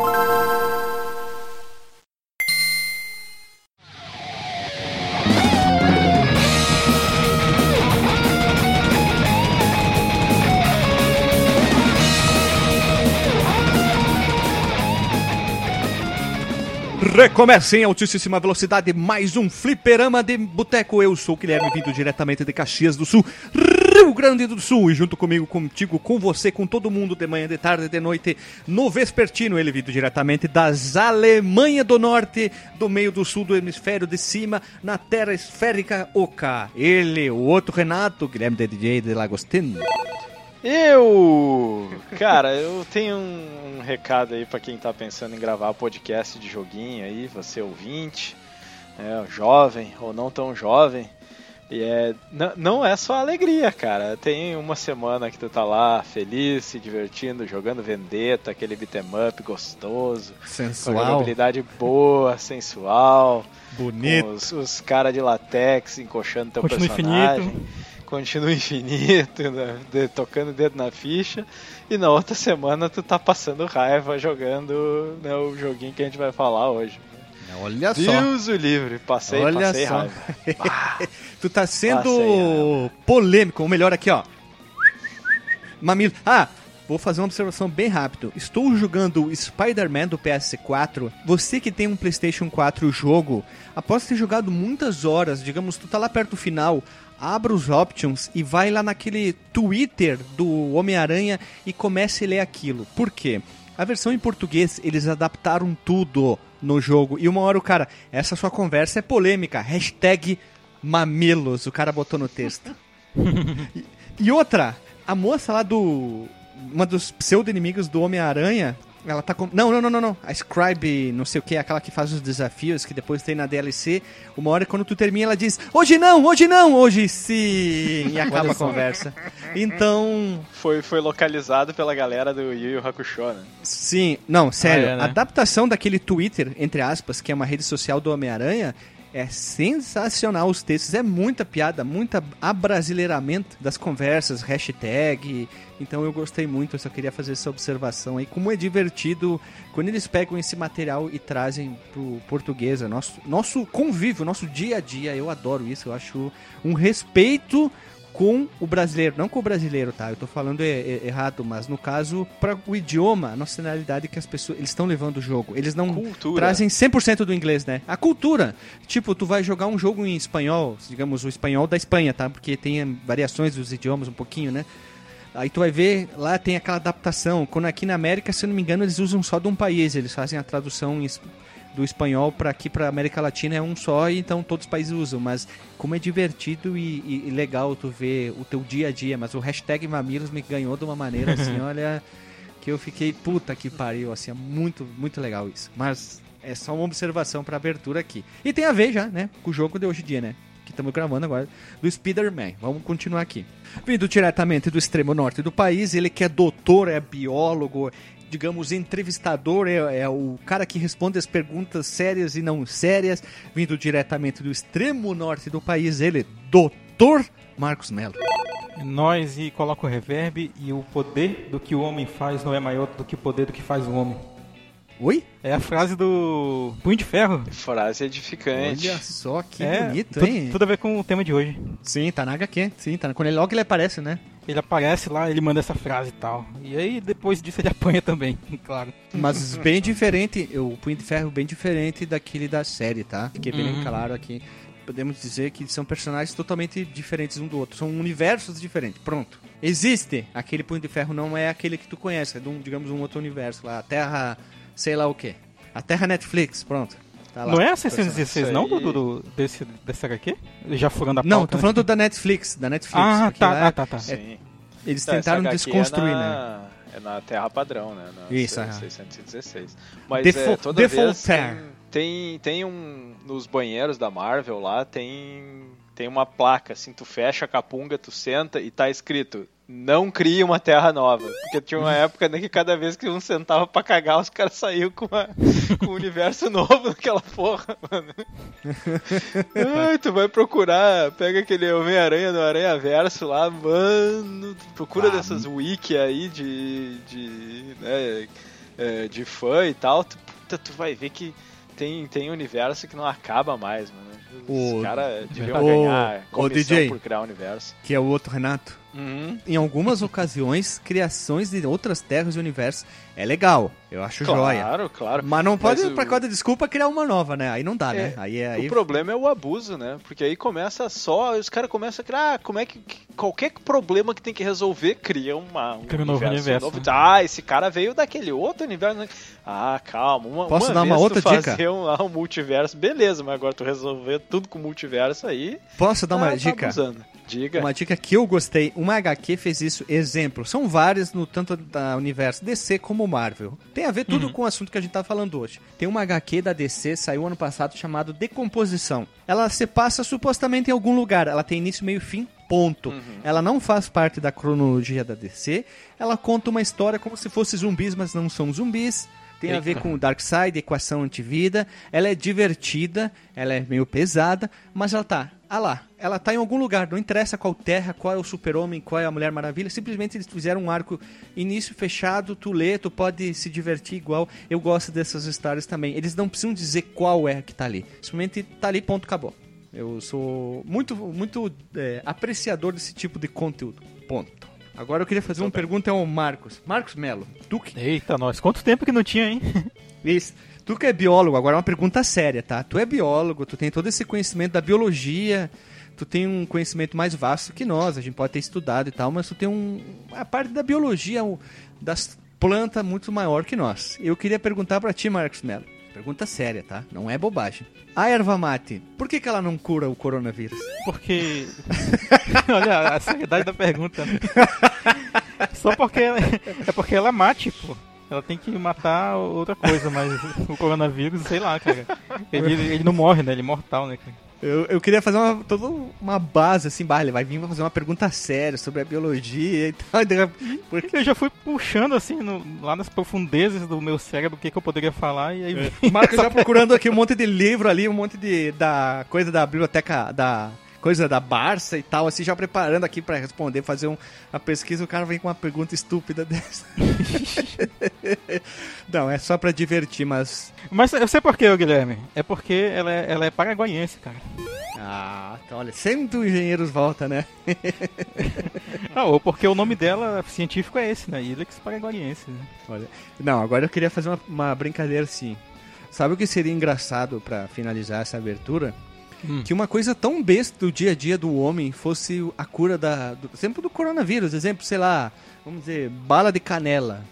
you Recomeça em altíssima velocidade mais um fliperama de boteco. Eu sou o Guilherme, vindo diretamente de Caxias do Sul, Rio Grande do Sul. E junto comigo, contigo, com você, com todo mundo, de manhã, de tarde, de noite, no Vespertino. Ele vindo diretamente das Alemanha do Norte, do meio do sul do hemisfério de cima, na terra esférica Oca. Ele, o outro Renato, Guilherme de DJ de Lagostino. Eu, cara, eu tenho um, um recado aí para quem tá pensando em gravar podcast de joguinho aí, você ouvinte, é, jovem ou não tão jovem. E é, não é só alegria, cara. Tem uma semana que tu tá lá feliz, se divertindo, jogando Vendetta, aquele beat'em up gostoso. Sensual. Com jogabilidade boa, sensual. Bonito. os, os caras de latex encoxando teu Continua personagem. infinito. Continua infinito, né? de, tocando o dedo na ficha. E na outra semana tu tá passando raiva jogando né, o joguinho que a gente vai falar hoje. Olha só. Deus o livre, passei, Olha passei só. raiva. tu tá sendo polêmico, ou melhor aqui, ó. Mamilo. Ah, vou fazer uma observação bem rápido. Estou jogando o Spider-Man do PS4. Você que tem um PlayStation 4 o jogo, após ter jogado muitas horas, digamos, tu tá lá perto do final, abra os options e vai lá naquele Twitter do Homem-Aranha e comece a ler aquilo. Por quê? A versão em português, eles adaptaram tudo no jogo. E uma hora o cara, essa sua conversa é polêmica. Hashtag mamilos, o cara botou no texto. e, e outra, a moça lá do. Uma dos pseudo-inimigos do Homem-Aranha. Ela tá com. Não, não, não, não, não. A Scribe, não sei o que, aquela que faz os desafios, que depois tem na DLC. Uma hora quando tu termina, ela diz: Hoje não, hoje não, hoje sim. E acaba a conversa. Então. Foi, foi localizado pela galera do Yu Yu Hakusho, né? Sim, não, sério. Ah, é, né? A adaptação daquele Twitter, entre aspas, que é uma rede social do Homem-Aranha, é sensacional. Os textos é muita piada, muita abrasileiramento das conversas, hashtag. Então eu gostei muito, eu só queria fazer essa observação aí. Como é divertido quando eles pegam esse material e trazem pro português, nosso, nosso convívio, nosso dia a dia. Eu adoro isso, eu acho um respeito com o brasileiro, não com o brasileiro, tá? Eu tô falando errado, mas no caso, para o idioma, a nacionalidade que as pessoas, eles estão levando o jogo. Eles não Cultura. trazem 100% do inglês, né? A cultura. Tipo, tu vai jogar um jogo em espanhol, digamos, o espanhol da Espanha, tá? Porque tem eh, variações dos idiomas um pouquinho, né? Aí tu vai ver, lá tem aquela adaptação. Quando aqui na América, se eu não me engano, eles usam só de um país. Eles fazem a tradução em es- do espanhol para aqui, para América Latina, é um só, então todos os países usam. Mas como é divertido e, e- e legal tu ver o teu dia a dia. Mas o hashtag Mamilos me ganhou de uma maneira assim, olha, que eu fiquei, puta que pariu, assim, é muito, muito legal isso. Mas é só uma observação para abertura aqui. E tem a ver já, né, com o jogo de hoje em dia, né? Que estamos gravando agora, do Spider-Man. Vamos continuar aqui. Vindo diretamente do extremo norte do país, ele que é doutor, é biólogo, digamos, entrevistador, é, é o cara que responde as perguntas sérias e não sérias. Vindo diretamente do extremo norte do país, ele, doutor Marcos Melo. Nós e coloca o reverb e o poder do que o homem faz não é maior do que o poder do que faz o homem. Oi? É a frase do Punho de Ferro. Frase edificante. Olha só que é, bonito, tudo, hein? tudo a ver com o tema de hoje. Sim, tá na HQ. Sim, tá. Quando ele, logo ele aparece, né? Ele aparece lá, ele manda essa frase e tal. E aí depois disso ele apanha também, claro. Mas bem diferente, o Punho de Ferro bem diferente daquele da série, tá? Fiquei bem Uhum. claro aqui. Podemos dizer que são personagens totalmente diferentes um do outro. São universos diferentes. Pronto. Existe. Aquele Punho de Ferro não é aquele que tu conhece. É de um, digamos, um outro universo lá. A Terra, sei lá o quê. A Terra Netflix, pronto. Tá lá. não é a Isso 616 aí. não, do, do, desse, dessa HQ? Já furando a Não, pauta, tô né? falando da Netflix. Da Netflix. Ah, porque lá tá, ah, tá, tá. Sim. Eles Tá, essa tentaram HQ desconstruir, é né? na, É na Terra Padrão, né? Na Isso, se- aham. 616. Mas Defo- é, toda vez tem, tem, tem um... Nos banheiros da Marvel lá, tem, tem uma placa, assim, tu fecha a capunga, tu senta e tá escrito... Não crie uma terra nova. Porque tinha uma época né, que cada vez que um sentava pra cagar, os caras saíam com, uma- com um universo novo naquela porra, mano. Ai, tu vai procurar, pega aquele Homem-Aranha no Aranha Verso lá, mano. Procura Ah, dessas wiki aí de. de né, é, de fã e tal, tu, puta, tu vai ver que tem, tem universo que não acaba mais, mano. Os O- caras deviam o- ganhar o comissão DJ. por criar universo. Que é o outro Renato. Uhum. Em algumas ocasiões, criações de outras terras e universos é legal. Eu acho joia. Claro, claro. Mas não pode, Mas o- por causa da desculpa, criar uma nova, né? Aí não dá, né? É, Aí é. Aí... O problema é o abuso, né? Porque aí começa só, os caras começam a criar, ah, como é que, que- qualquer problema que tem que resolver cria uma, um Cria um novo universo, novo. né? Ah, esse cara veio daquele outro universo. né? Ah, calma, uma, Posso uma dar uma outra tu dica? fazer um, ah, um multiverso, beleza, mas agora tu resolver tudo com multiverso aí, Posso dar uma tá- tá dica? abusando. Diga. Uma dica que eu gostei, uma HQ fez isso, exemplo. São várias no tanto da universo DC como Marvel. Tem a ver tudo Uhum. com o assunto que a gente tá falando hoje. Tem uma HQ da DC, saiu ano passado, chamado Decomposição. Ela se passa supostamente em algum lugar. Ela tem início, meio fim, ponto. Uhum. Ela não faz parte da cronologia da DC. Ela conta uma história como se fosse zumbis, mas não são zumbis. Tem a ver com o Darkseid, equação antivida. Ela é divertida, ela é meio pesada, mas ela tá. Ah lá, ela tá em algum lugar, não interessa qual terra, qual é o super-homem, qual é a Mulher Maravilha, simplesmente eles fizeram um arco início fechado, tu lê, tu pode se divertir igual. Eu gosto dessas histórias também. Eles não precisam dizer qual é que tá ali. Simplesmente tá ali, ponto, acabou. Eu sou muito, muito é, apreciador desse tipo de conteúdo. Ponto. Agora eu queria fazer uma pergunta ao Marcos. Marcos Melo, tu que Eita, nós. Quanto tempo que não tinha, hein? isso. Tu que é biólogo, agora é uma pergunta séria, tá? Tu é biólogo, tu tem todo esse conhecimento da biologia, tu tem um conhecimento mais vasto que nós, a gente pode ter estudado e tal, mas tu tem um a parte da biologia das plantas muito maior que nós. Eu queria perguntar pra ti, Marcos Mello. Pergunta séria, tá? Não é bobagem. A erva mate, por que, que ela não cura o coronavírus? Porque. Olha a seriedade da pergunta. né? Só porque ela... é porque ela é mate, pô. Ela tem que matar outra coisa, mas o coronavírus, sei lá, cara. Ele, ele não morre, né? Ele é mortal, né, cara? Eu, eu queria fazer uma, toda uma base assim, bah, ele vai vir fazer uma pergunta séria sobre a biologia e tal. Porque Eu já fui puxando, assim, no- lá nas profundezas do meu cérebro o que, que eu poderia falar e aí. O Marcos já procurando aqui um monte de livro ali, um monte de da coisa da biblioteca da coisa da Barça e tal, assim, já preparando aqui pra responder, fazer um, uma pesquisa, o cara vem com uma pergunta estúpida dessa. Não, é só pra divertir, mas Mas eu sei por quê, Guilherme. É porque ela é, ela é paraguaiense, cara. ah, então, olha, sempre o engenheiros volta, né? Ah, ou porque o nome dela científico é esse, né? Ilex paraguaiense. Né? Olha. Não, agora eu queria fazer uma, uma brincadeira assim. Sabe o que seria engraçado pra finalizar essa abertura? Hum. Que uma coisa tão besta do dia a dia do homem fosse a cura da. Do, exemplo do coronavírus, exemplo, sei lá, vamos dizer, bala de canela.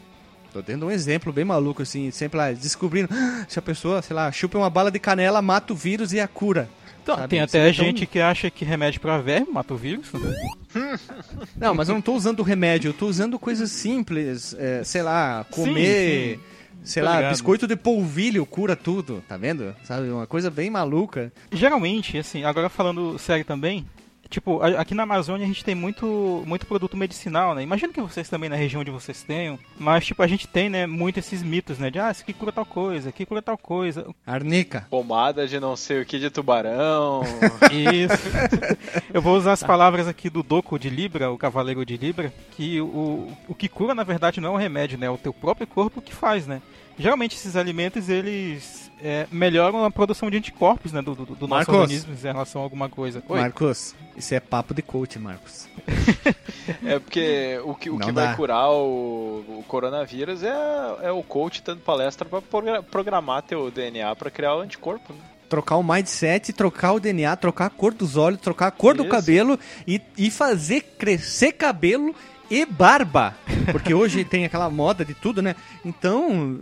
Tô dando um exemplo bem maluco, assim, sempre lá, descobrindo "Ah, se a pessoa, sei lá, chupa uma bala de canela, mata o vírus e a cura. Então, Sabe? tem até tão- gente que acha que remédio pra verme mata o vírus. né? Não, mas eu não tô usando remédio, eu tô usando coisas simples, é, sei lá, comer, sim. Sei Tô lá, ligado. biscoito de polvilho cura tudo, tá vendo? Sabe, uma coisa bem maluca. Geralmente, assim, agora falando sério também, tipo, aqui na Amazônia a gente tem muito, muito produto medicinal, né? Imagino que vocês também na região onde vocês tenham, mas tipo, a gente tem, né, muito esses mitos, né? De, ah, isso aqui cura tal coisa, aqui cura tal coisa. Arnica. Pomada de não sei o que de tubarão. Isso. Eu vou usar as palavras aqui do Doco de Libra, o Cavaleiro de Libra, que o, o que cura na verdade não é um remédio, né? É o teu próprio corpo que faz, né? Geralmente esses alimentos eles é, melhoram a produção de anticorpos, né? Do, do, do nosso organismo em relação a alguma coisa. Oi. Marcos, isso é papo de coach, Marcos. É porque o que, o que vai curar o, o coronavírus é, é o coach dando palestra pra progra- programar teu DNA pra criar o anticorpo. Né? Trocar o mindset, trocar o DNA, trocar a cor dos olhos, trocar a cor do Isso. cabelo e, e fazer crescer cabelo e barba. Porque hoje tem aquela moda de tudo, né? Então,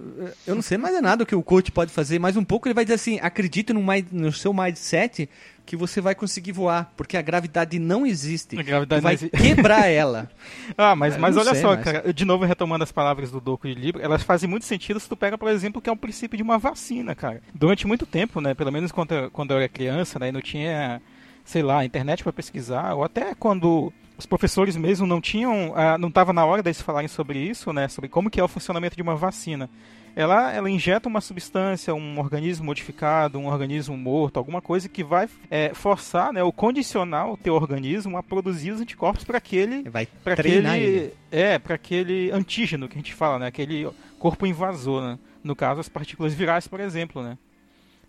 eu não sei mais é nada o que o coach pode fazer. Mais um pouco ele vai dizer assim, acredite no, mind- no seu mindset que você vai conseguir voar. Porque a gravidade não existe. A gravidade Tu vai quebrar ela. Ah, mas, mas olha sei, só, mas- cara, de novo retomando as palavras do Doco de Libra, elas fazem muito sentido se tu pega, por exemplo, que é um princípio de uma vacina, cara. Durante muito tempo, né, pelo menos quando, eu- quando eu era criança, né, não tinha, sei lá, internet pra pesquisar, ou até quando os professores mesmo não tinham, ah, não estava na hora deles falarem sobre isso, né, sobre como que é o funcionamento de uma vacina. Ela, ela injeta uma substância, um organismo modificado, um organismo morto, alguma coisa que vai é, forçar, né, ou condicionar o teu organismo a produzir os anticorpos para aquele, Vai para aquele, ele. é, para aquele antígeno que a gente fala, né, aquele corpo invasor, né? No caso, as partículas virais, por exemplo, né?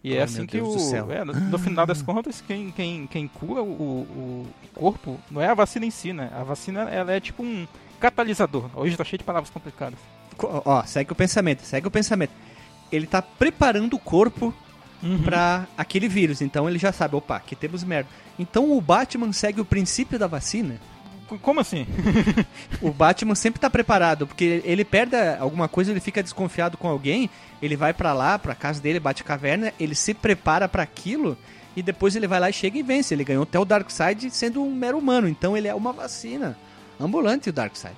E é Ai, assim que Deus o. é, no, no final das contas, quem, quem, quem cura o, o corpo não é a vacina em si, né? A vacina ela é tipo um catalisador. Hoje tá cheio de palavras complicadas. Co- Ó, segue o pensamento, segue o pensamento. Ele tá preparando o corpo Uhum. pra aquele vírus, então ele já sabe, opa, aqui temos merda. Então o Batman segue o princípio da vacina. Como assim? O Batman sempre tá preparado, porque ele perde alguma coisa, ele fica desconfiado com alguém, ele vai pra lá, pra casa dele, bate caverna, ele se prepara pra aquilo e depois ele vai lá e chega e vence. Ele ganhou até o Darkseid sendo um mero humano, então ele é uma vacina ambulante o Darkseid.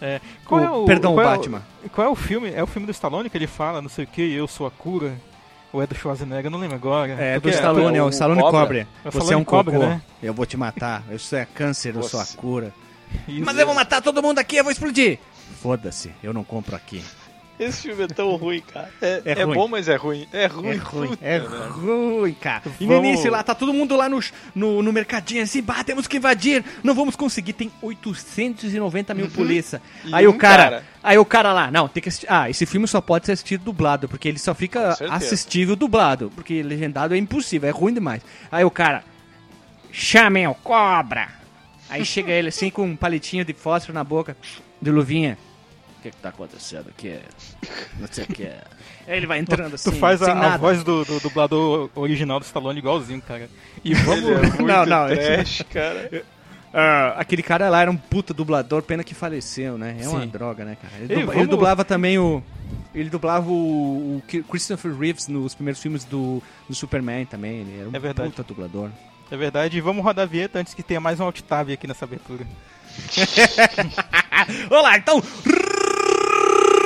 É, O- perdão, qual o é Batman. qual é o filme? É o filme do Stallone que ele fala, não sei o que, eu sou a cura. Ou é do Schwarzenegger? Eu não lembro agora. É, do Porque- Stallone, é o o Stallone Cobra. Você é um Cobra, cocô, né? eu vou te matar. Eu sou é câncer, eu sou a cura. Isso. Mas eu vou matar todo mundo aqui, eu vou explodir. Foda-se, eu não compro aqui. Esse filme é tão ruim, cara. É, É é ruim. bom, mas é ruim. É ruim. É ruim, é merda. ruim, cara. E no Vamos- início lá, tá todo mundo lá no, no, no mercadinho assim, bah, temos que invadir, não vamos conseguir, tem 890 mil polícia. E Aí o um cara, cara. aí o cara lá, não, tem que assistir, ah, esse filme só pode ser assistido dublado, porque ele só fica assistível dublado, porque legendado é impossível, é ruim demais. Aí o cara, chamem o cobra. Aí chega ele assim com um palitinho de fósforo na boca, de luvinha. O que que tá acontecendo aqui? Não sei o que. Aí ele vai entrando assim, Tu faz sem a, a voz do, do dublador original do Stallone igualzinho, cara. E vamos. Ele é muito Não, não, trash, cara. Ah, aquele cara lá era um puta dublador, pena que faleceu, né? É uma Sim. droga, né, cara? Ele, Ei, dubla- vamos- ele dublava também o. Ele dublava o, o Christopher Reeves nos primeiros filmes do, do Superman também. Ele era um É verdade. puta dublador. É verdade, e vamos rodar a vinheta antes que tenha mais um alt tab aqui nessa abertura. Olá, então.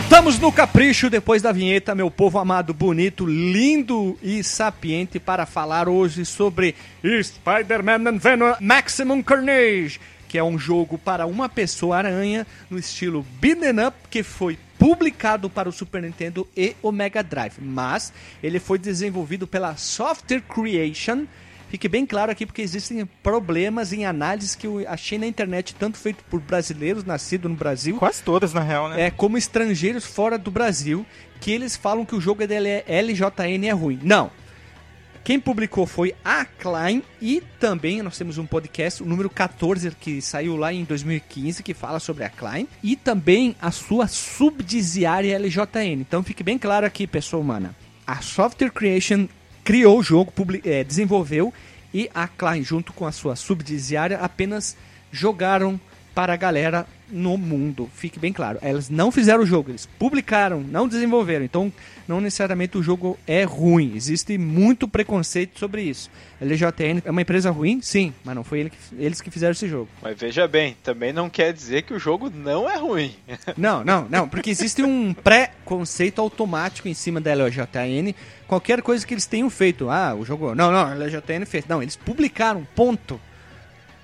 Voltamos no capricho depois da vinheta, meu povo amado, bonito, lindo e sapiente, para falar hoje sobre Spider-Man and Venom Maximum Carnage, que é um jogo para uma pessoa aranha no estilo beat'em up que foi publicado para o Super Nintendo e o Mega Drive, mas ele foi desenvolvido pela Software Creation. Fique bem claro aqui porque existem problemas em análise que eu achei na internet, tanto feito por brasileiros nascidos no Brasil, Quase todas, na real, né? é, como estrangeiros fora do Brasil, que eles falam que o jogo dele é LJN é ruim. Não. Quem publicou foi a Klein e também nós temos um podcast, o número 14, que saiu lá em 2015, que fala sobre a Klein, e também a sua subsidiária LJN. Então fique bem claro aqui, pessoa humana. A Software Creation criou o jogo, é, desenvolveu, e a Klein, junto com a sua subsidiária, apenas jogaram para a galera no mundo. Fique bem claro. Elas não fizeram o jogo, eles publicaram, não desenvolveram. Então, não necessariamente o jogo é ruim. Existe muito preconceito sobre isso. A LJN é uma empresa ruim? Sim, mas não foi ele que- eles que fizeram esse jogo. Mas veja bem, também não quer dizer que o jogo não é ruim. Não, não, não, porque existe um pré-conceito automático em cima da LJN. Qualquer coisa que eles tenham feito, ah, o jogo, não, não, a LJN fez. Não, eles publicaram, ponto.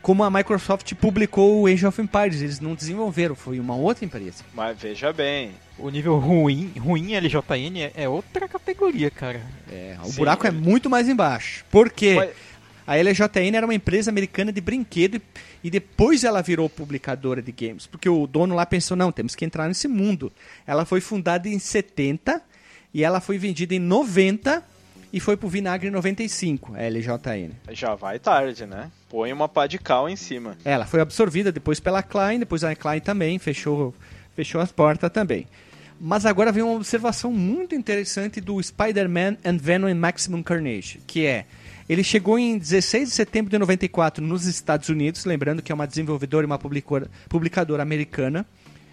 Como a Microsoft publicou o Age of Empires, eles não desenvolveram, foi uma outra empresa. Mas veja bem, O nível ruim, ruim LJN é, é outra categoria, cara. É, o Sim, buraco é muito mais embaixo. Por quê? Mas- A LJN era uma empresa americana de brinquedo e, e depois ela virou publicadora de games, porque o dono lá pensou, não, temos que entrar nesse mundo. Ela foi fundada em 70 e ela foi vendida em 90 e foi pro Vinagre em 95, a LJN. Já vai tarde, né? Põe uma pá de cal em cima. Ela foi absorvida depois pela Klein, depois a Klein também fechou, fechou as portas também. Mas agora vem uma observação muito interessante do Spider-Man and Venom in Maximum Carnage, que é ele chegou em 16 de setembro de 94 nos Estados Unidos, lembrando que é uma desenvolvedora e uma publicadora, publicadora americana.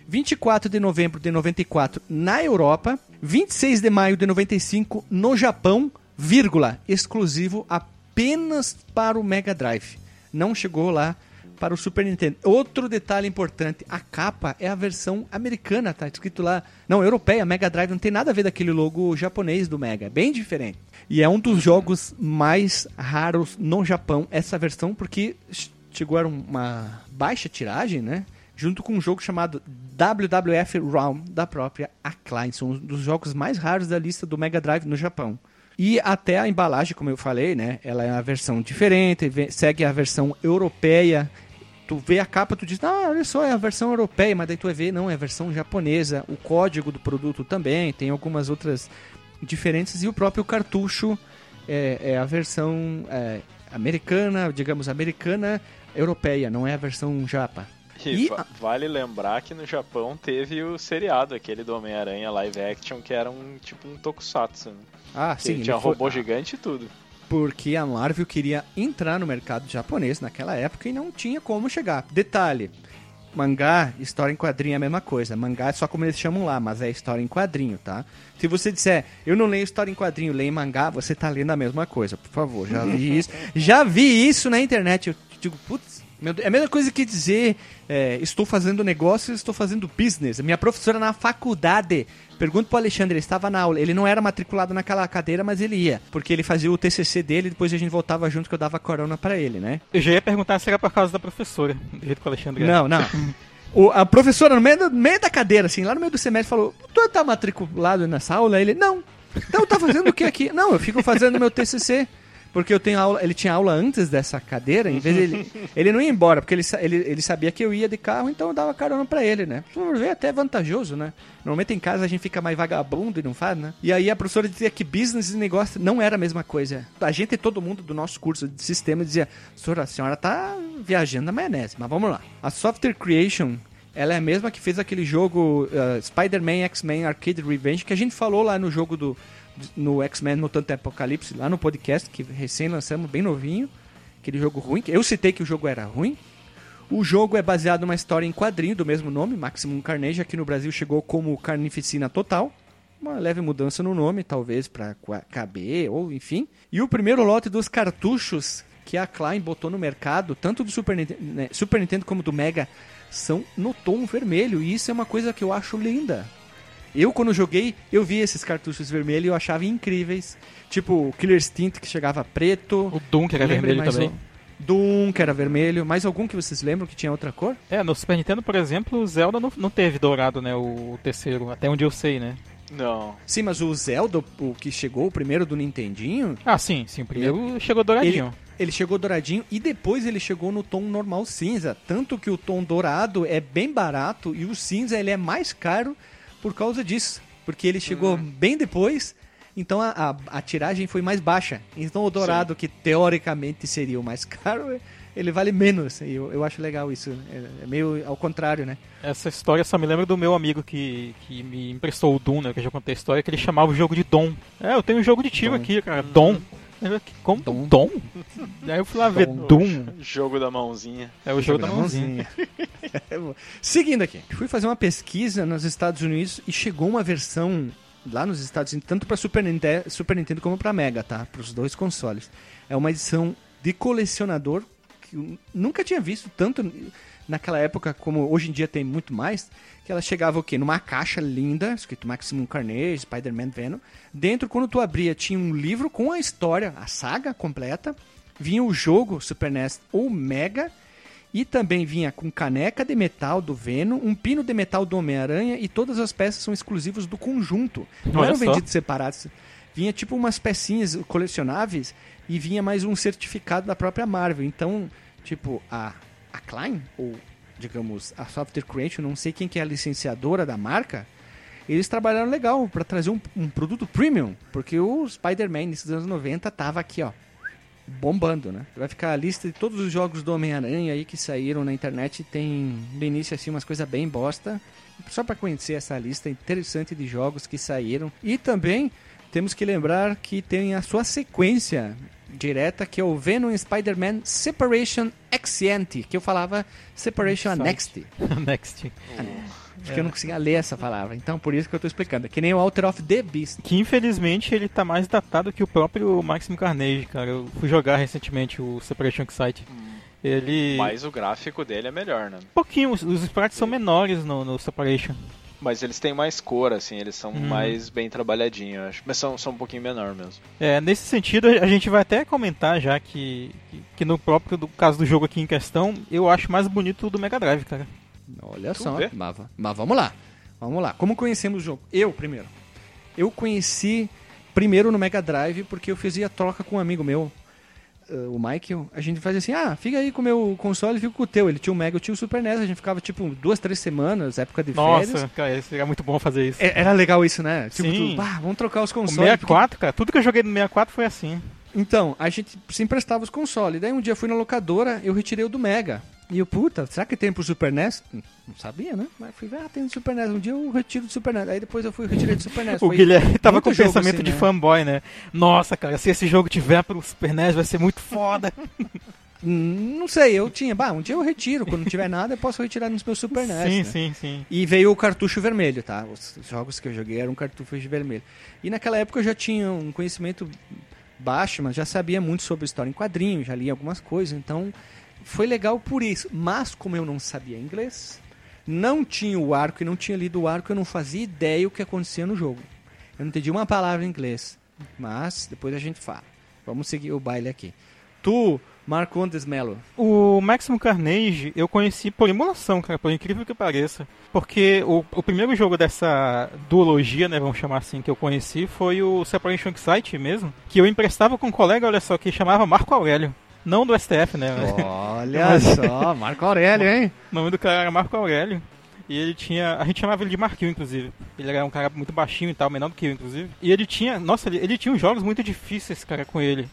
24 de novembro de 94 na Europa, 26 de maio de 95 no Japão, vírgula, exclusivo apenas para o Mega Drive. Não chegou lá para o Super Nintendo. Outro detalhe importante, a capa é a versão americana, tá escrito lá, não, europeia, Mega Drive, não tem nada a ver daquele logo japonês do Mega, é bem diferente. E é um dos jogos mais raros no Japão, essa versão, porque chegou a uma baixa tiragem, né? Junto com um jogo chamado WWF Realm, da própria Acclaim. São um dos jogos mais raros da lista do Mega Drive no Japão. E até a embalagem, como eu falei, né? Ela é uma versão diferente, segue a versão europeia. Tu vê a capa, tu diz, ah, olha só, é a versão europeia, mas daí tu vai ver, não, é a versão japonesa. O código do produto também, tem algumas outras diferentes. E o próprio cartucho é, é a versão é, americana, digamos, americana europeia, não é a versão japa. E, e vale lembrar que no Japão teve o seriado, aquele do Homem-Aranha live action, que era um tipo um tokusatsu. Né? Ah, sim. Tinha robô foi... gigante e tudo. Porque a Marvel queria entrar no mercado japonês naquela época e não tinha como chegar. Detalhe, mangá, história em quadrinho é a mesma coisa. Mangá é só como eles chamam lá, mas é história em quadrinho, tá? Se você disser, eu não leio história em quadrinho, leio mangá, você tá lendo a mesma coisa, por favor. Já vi isso. já vi isso na internet. Eu digo, putz, é a mesma coisa que dizer é, estou fazendo negócio, estou fazendo business. Minha professora na faculdade, pergunto pro Alexandre, ele estava na aula, ele não era matriculado naquela cadeira, mas ele ia, porque ele fazia o TCC dele, depois a gente voltava junto que eu dava corona para ele, né? Eu já ia perguntar se era por causa da professora, do jeito que o Alexandre Não, não. O, a professora, no meio, do, meio da cadeira, assim, lá no meio do semestre, falou: Tu tá matriculado nessa aula? Ele, não. Então tá fazendo o que aqui? Não, eu fico fazendo meu TCC. Porque eu tenho aula, ele tinha aula antes dessa cadeira, em vez ele, ele não ia embora, porque ele, ele, ele sabia que eu ia de carro, então eu dava carona pra ele, né? Por ver, até vantajoso, né? Normalmente em casa a gente fica mais vagabundo e não faz, né? E aí a professora dizia que business e negócio não era a mesma coisa. A gente, todo mundo do nosso curso de sistema dizia, senhora, a senhora tá viajando na maionese, mas vamos lá. A Software Creation ela é a mesma que fez aquele jogo uh, Spider-Man X-Men Arcade Revenge, que a gente falou lá no jogo do no X-Men Mutante Apocalipse, lá no podcast que recém lançamos, bem novinho. Aquele jogo ruim, eu citei que o jogo era ruim. O jogo é baseado numa história em quadrinho do mesmo nome, Maximum Carnage, aqui no Brasil chegou como Carnificina Total. Uma leve mudança no nome, talvez para caber, ou enfim. E o primeiro lote dos cartuchos que a Klein botou no mercado, tanto do Super Nintendo, né, Super Nintendo como do Mega, são no tom vermelho. E isso é uma coisa que eu acho linda. Eu, quando joguei, eu vi esses cartuchos vermelhos e eu achava incríveis. Tipo, o Killer Instinct que chegava preto. O Doom que era vermelho também. Um... Doom que era vermelho. Mais algum que vocês lembram que tinha outra cor? É, no Super Nintendo, por exemplo, o Zelda não, não teve dourado, né? O terceiro, até onde eu sei, né? Não. Sim, mas o Zelda, o que chegou, o primeiro do Nintendinho... Ah, sim, sim. O primeiro ele, chegou douradinho. Ele, ele chegou douradinho e depois ele chegou no tom normal cinza. Tanto que o tom dourado é bem barato e o cinza ele é mais caro por causa disso porque ele chegou hum. bem depois, então a, a, a, tiragem foi mais baixa. Então o dourado, Sim. que teoricamente seria o mais caro, ele vale menos. E eu, eu acho legal isso. É, é, meio ao contrário, né? Essa história só me lembra do meu amigo que, que me emprestou o Doom, né? Que eu já contei a história, que ele chamava o jogo de Dom. É, eu tenho um jogo de tiro Dom. aqui, cara. Dom. Como? Dom? Dom? Aí eu fui lá ver Doom. Jogo da mãozinha. É o jogo, jogo da, da, mãozinha. mãozinha. Seguindo aqui. Fui fazer uma pesquisa nos Estados Unidos e chegou uma versão lá nos Estados Unidos, tanto para Super Nintendo, Super Nintendo como para Mega, tá? Para os dois consoles. É uma edição de colecionador que eu nunca tinha visto tanto naquela época como hoje em dia tem muito mais que ela chegava o quê? Numa caixa linda, escrito Maximum Carnage, Spider-Man Venom. Dentro, quando tu abria, tinha um livro com a história, a saga completa. Vinha o jogo Super NES ou Mega. E também vinha com caneca de metal do Venom, um pino de metal do Homem-Aranha e todas as peças são exclusivos do conjunto. Não Olha eram só. vendidos separados. vinha tipo umas pecinhas colecionáveis e vinha mais um certificado da própria Marvel. Então, tipo, a, a Klein, ou digamos, a Software Creation, não sei quem que é a licenciadora da marca, eles trabalharam legal para trazer um, um, produto premium, porque o Spider-Man nesses anos 90 tava aqui, ó, bombando, né? Vai ficar a lista de todos os jogos do Homem-Aranha aí que saíram na internet, tem no início assim umas coisas bem bosta, só para conhecer essa lista interessante de jogos que saíram. E também temos que lembrar que tem a sua sequência direta, que é o Venom Spider-Man Separation Exiente, que eu falava Separation Next. Next. Porque é. eu não conseguia ler essa palavra. Então, por isso que eu estou explicando. É que nem o Alter of the Beast. Que, infelizmente, ele tá mais datado que o próprio Maximum Carnage, cara. Eu fui jogar recentemente o Separation Excite. Hum. Ele... Mas o gráfico dele é melhor, né? Um pouquinho. Os, os sprites são menores no, no Separation. Mas eles têm mais cor, assim, eles são hum. mais bem trabalhadinhos, acho. Mas são, são um pouquinho menor mesmo. É, nesse sentido, a gente vai até comentar já que, que, que no próprio do caso do jogo aqui em questão, eu acho mais bonito o do Mega Drive, cara. Olha só, mas, mas vamos lá. Vamos lá. Como conhecemos o jogo? Eu, primeiro. Eu conheci primeiro no Mega Drive porque eu fazia troca com um amigo meu, o Michael. A gente fazia assim: ah, fica aí com o meu console e fica com o teu. Ele tinha o Mega, eu tinha o Super NES. A gente ficava tipo duas, três semanas, época de Nossa, férias. Nossa, cara, seria muito bom fazer isso. É, era legal isso, né? Tipo, Sim. Tu, ah, vamos trocar os consoles. O 64, porque... cara, tudo que eu joguei no 64 foi assim. Então, a gente se emprestava os consoles. Daí um dia eu fui na locadora, eu retirei o do Mega. E eu, puta, será que tem pro Super NES? Não sabia, né? Mas fui ver, ah, tem do Super NES. Um dia eu retiro do Super NES. Aí depois eu fui retirei do Super NES. o Foi Guilherme tava com o pensamento assim, de né? fanboy, né? Nossa, cara, se esse jogo tiver pro Super NES vai ser muito foda. Não sei, eu tinha. Bah, um dia eu retiro. Quando não tiver nada, eu posso retirar nos meus Super NES. Sim, né? sim, sim. E veio o cartucho vermelho, tá? Os jogos que eu joguei eram cartuchos vermelho. E naquela época eu já tinha um conhecimento mas já sabia muito sobre história em quadrinhos, já li algumas coisas, então foi legal por isso. Mas como eu não sabia inglês, não tinha o arco e não tinha lido o arco, eu não fazia ideia o que acontecia no jogo. Eu não entendi uma palavra em inglês. Mas depois a gente fala. Vamos seguir o baile aqui. Tu, Marco Andes Melo. O Maximum Carnage eu conheci por emulação, cara, por incrível que pareça. Porque o, o primeiro jogo dessa duologia, né, vamos chamar assim, que eu conheci foi o Separation Excite mesmo, que eu emprestava com um colega, olha só, que chamava Marco Aurélio. Não do STF, né? Olha Mas... só, Marco Aurélio, hein? O nome do cara era Marco Aurélio. E ele tinha. A gente chamava ele de Marquinho, inclusive. Ele era um cara muito baixinho e tal, menor do que eu, inclusive. E ele tinha. Nossa, ele, ele tinha uns jogos muito difíceis, cara, com ele.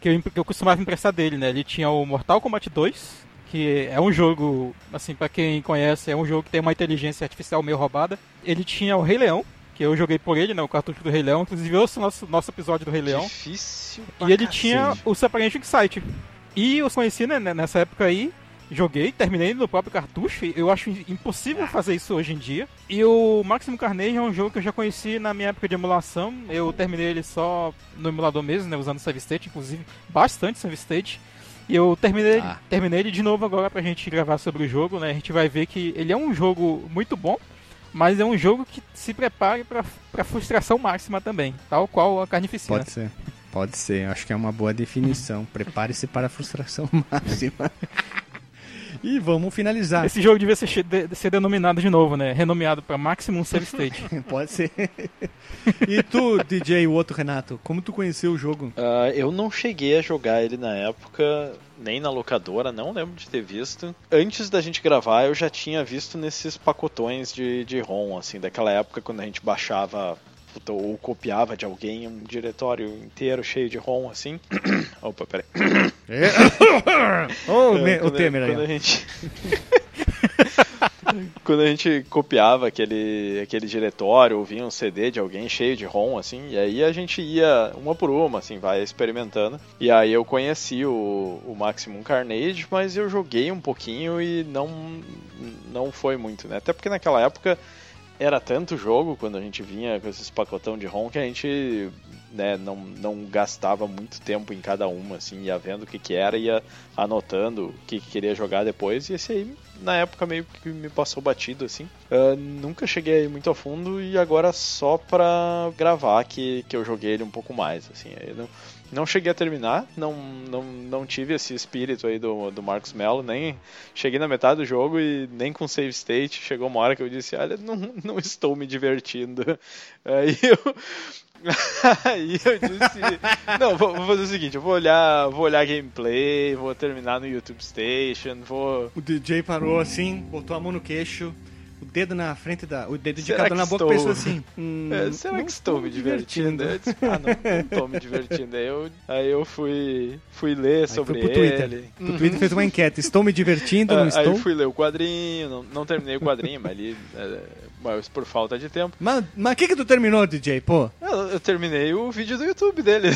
Que eu, que eu costumava emprestar dele, né? Ele tinha o Mortal Kombat 2, que é um jogo, assim, para quem conhece, é um jogo que tem uma inteligência artificial meio roubada. Ele tinha o Rei Leão, que eu joguei por ele, né? O cartucho do Rei Leão. Inclusive, ouça o nosso, nosso episódio do Rei Leão. Difícil. E ele cacete. tinha o Separation Excite. E eu conheci né, nessa época aí. Joguei, terminei no próprio cartucho. Eu acho impossível fazer isso hoje em dia. E o Maximum Carnage é um jogo que eu já conheci na minha época de emulação. Eu terminei ele só no emulador mesmo, né? Usando Save State, inclusive. Bastante Save State. E eu terminei, ah. terminei ele de novo agora pra gente gravar sobre o jogo, né? A gente vai ver que ele é um jogo muito bom mas é um jogo que se prepare para frustração máxima também, tal qual a carnificina. Pode ser, pode ser. Acho que é uma boa definição. Prepare-se para a frustração máxima. E vamos finalizar. Esse jogo devia ser, de, ser denominado de novo, né? Renomeado para Maximum Save State. Pode ser. e tu, DJ, o outro Renato, como tu conheceu o jogo? Uh, eu não cheguei a jogar ele na época, nem na locadora, não lembro de ter visto. Antes da gente gravar, eu já tinha visto nesses pacotões de, de ROM, assim, daquela época quando a gente baixava ou copiava de alguém um diretório inteiro cheio de ROM assim. Opa, peraí. É. oh, é, o Temer aí. Quando a gente. quando a gente copiava aquele, aquele diretório, ouvia um CD de alguém cheio de ROM, assim, e aí a gente ia uma por uma, assim, vai experimentando. E aí eu conheci o, o Maximum Carnage, mas eu joguei um pouquinho e não, não foi muito, né? Até porque naquela época era tanto jogo quando a gente vinha com esses pacotão de ROM que a gente né, não, não gastava muito tempo em cada uma, assim, ia vendo o que, que era, ia anotando o que, que queria jogar depois, e esse aí, na época, meio que me passou batido, assim. Uh, nunca cheguei muito a fundo e agora só pra gravar que, que eu joguei ele um pouco mais, assim. Não, não cheguei a terminar, não, não, não tive esse espírito aí do, do Marcos Mello, nem cheguei na metade do jogo e nem com save state. Chegou uma hora que eu disse, olha, não, não estou me divertindo. Aí eu, Aí eu disse, não, vou, vou fazer o seguinte, eu vou olhar, vou olhar gameplay, vou terminar no YouTube Station, vou O DJ parou assim, botou a mão no queixo, o dedo na frente da. O dedo Será indicador na boca estou- pensou assim. Hum, É, será que estou me divertindo? Disse, ah, não, não estou me divertindo. Aí eu, aí eu fui, fui ler Aí sobre pro Twitter. ele. O Twitter fez uma enquete. Estou me divertindo, Ah, não Aí estou? eu fui ler o quadrinho, não, não terminei o quadrinho, mas ali, é, mas por falta de tempo. Mas o que que tu terminou, DJ? Pô, Eu, eu terminei o vídeo do YouTube dele.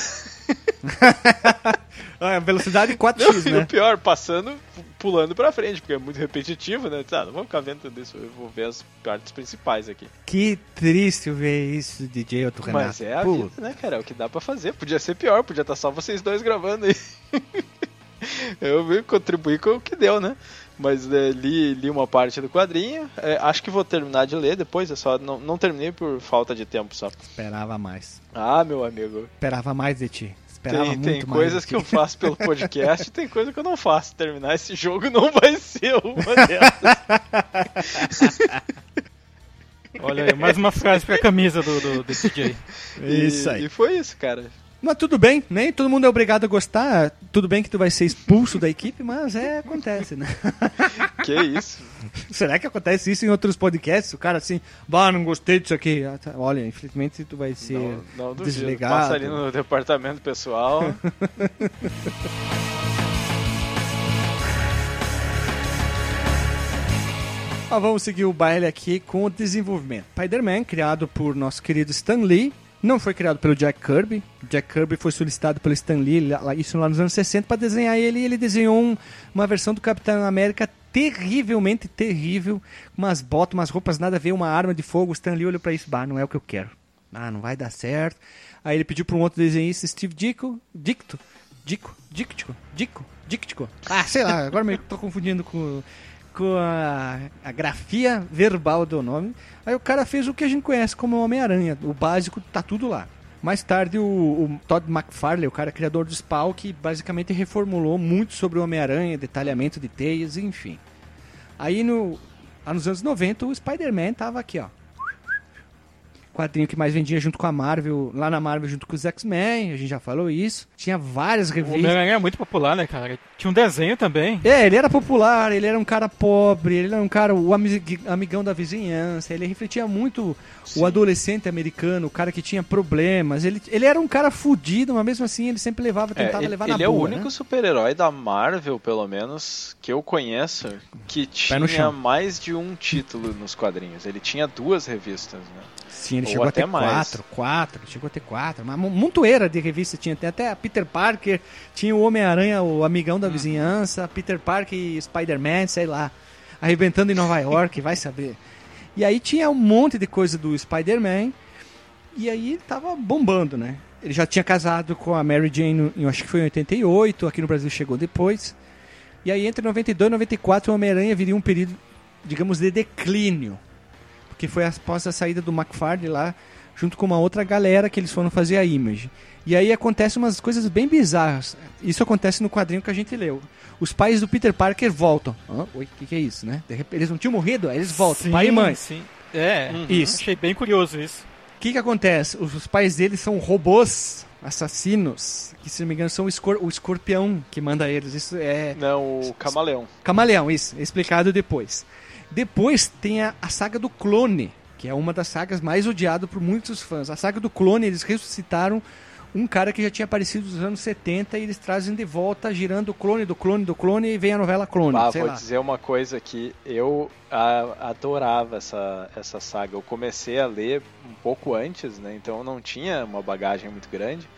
a velocidade 4x, E o né? pior, passando, pu- pulando pra frente, porque é muito repetitivo, né? Ah, não vou ficar vendo tudo isso, eu vou ver as partes principais aqui. Que triste ver isso, DJ Otto Renato. Mas é a Pô, vida, né, cara? É o que dá pra fazer. Podia ser pior, podia estar só vocês dois gravando aí. eu vim contribuir com o que deu, né? Mas é, li, li uma parte do quadrinho. É, acho que vou terminar de ler depois, é só. Não, não terminei por falta de tempo só. Esperava mais. Ah, meu amigo. Esperava mais de ti. Esperava Tem, muito tem mais coisas que eu faço pelo podcast e tem coisa que eu não faço. Terminar esse jogo não vai ser uma dessas. Olha aí, mais uma frase pra camisa do, do, do DJ. Isso E- aí. E foi isso, cara. Mas tudo bem, nem todo mundo é obrigado a gostar. Tudo bem que tu vai ser expulso da equipe, mas é, acontece, né? Que isso. Será que acontece isso em outros podcasts? O cara assim, bah, não gostei disso aqui. Ah, tá. Olha, infelizmente tu vai ser Não, não duvido. desligado. Passa ali no departamento pessoal. Ah, vamos seguir o baile aqui com o desenvolvimento. Spider-Man, criado por nosso querido Stan Lee, não foi criado pelo Jack Kirby. Jack Kirby foi solicitado pelo Stan Lee, isso lá nos anos 60, para desenhar ele. Ele desenhou um- uma versão do Capitão América terrivelmente terrível, umas botas, umas roupas nada a ver, uma arma de fogo. O Stan Lee olhou para isso, bah, não é o que eu quero. Ah, não vai dar certo. Aí ele pediu para um outro desenhista, Steve Dico, Dicto, Dico, Dictico, Dico, Dictico. Ah, sei lá, agora me tô confundindo com com a, a grafia verbal do nome. Aí o cara fez o que a gente conhece como Homem-Aranha. O básico tá tudo lá. Mais tarde, o, o Todd McFarlane, o cara criador do Spawn, que basicamente reformulou muito sobre o Homem-Aranha, detalhamento de teias, enfim. Aí, no, lá nos anos 90, o Spider-Man tava aqui, ó. Quadrinho que mais vendia junto com a Marvel, lá na Marvel junto com os X-Men, a gente já falou isso. Tinha várias O revistas. Homem-Aranha é muito popular, né, cara? Tinha um desenho também. É, ele era popular, ele era um cara pobre, ele era um cara, o ami- amigão da vizinhança, ele refletia muito o adolescente americano, o cara que tinha problemas. Ele, ele era um cara fudido, mas mesmo assim ele sempre levava, É, tentava ele levar na ele boa. é o único né? super-herói da Marvel, pelo menos, que eu conheço, que tinha mais de um título nos quadrinhos. Ele tinha duas revistas, né? Sim, ele ou chegou até mais. quatro, quatro, chegou a ter quatro. Mas mu- montoeira de revista tinha. Tem até a Peter Parker, tinha o Homem-Aranha, o amigão Uhum. da vizinhança, Peter Parker e Spider-Man, sei lá, arrebentando em Nova York, vai saber. E aí tinha um monte de coisa do Spider-Man, e aí ele tava bombando, né? Ele já tinha casado com a Mary Jane, eu acho que foi em 88, aqui no Brasil chegou depois. E aí entre 92 e 94 o Homem-Aranha viria um período, digamos, de declínio que foi após a saída do McFarlane lá, junto com uma outra galera que eles foram fazer a Image. E aí acontecem umas coisas bem bizarras. Isso acontece no quadrinho que a gente leu. Os pais do Peter Parker voltam. Hã? Oi, o que, que é isso, né? De repente, eles não tinham morrido, aí eles voltam. Sim, pai e mãe. Sim. É, Isso. achei bem curioso isso. O que, que acontece? Os, os pais deles são robôs assassinos, que se não me engano são o, escor- o escorpião que manda eles. Isso é. Não, o Camaleão. Camaleão, isso, explicado depois. Depois tem a, a saga do clone, que é uma das sagas mais odiadas por muitos fãs. A saga do clone, eles ressuscitaram um cara que já tinha aparecido nos anos 70 e eles trazem de volta, girando o clone do clone do clone e vem a novela clone. Ah, vou lá. dizer uma coisa que eu a- adorava essa, essa saga. Eu comecei a ler um pouco antes, né? Então eu não tinha uma bagagem muito grande.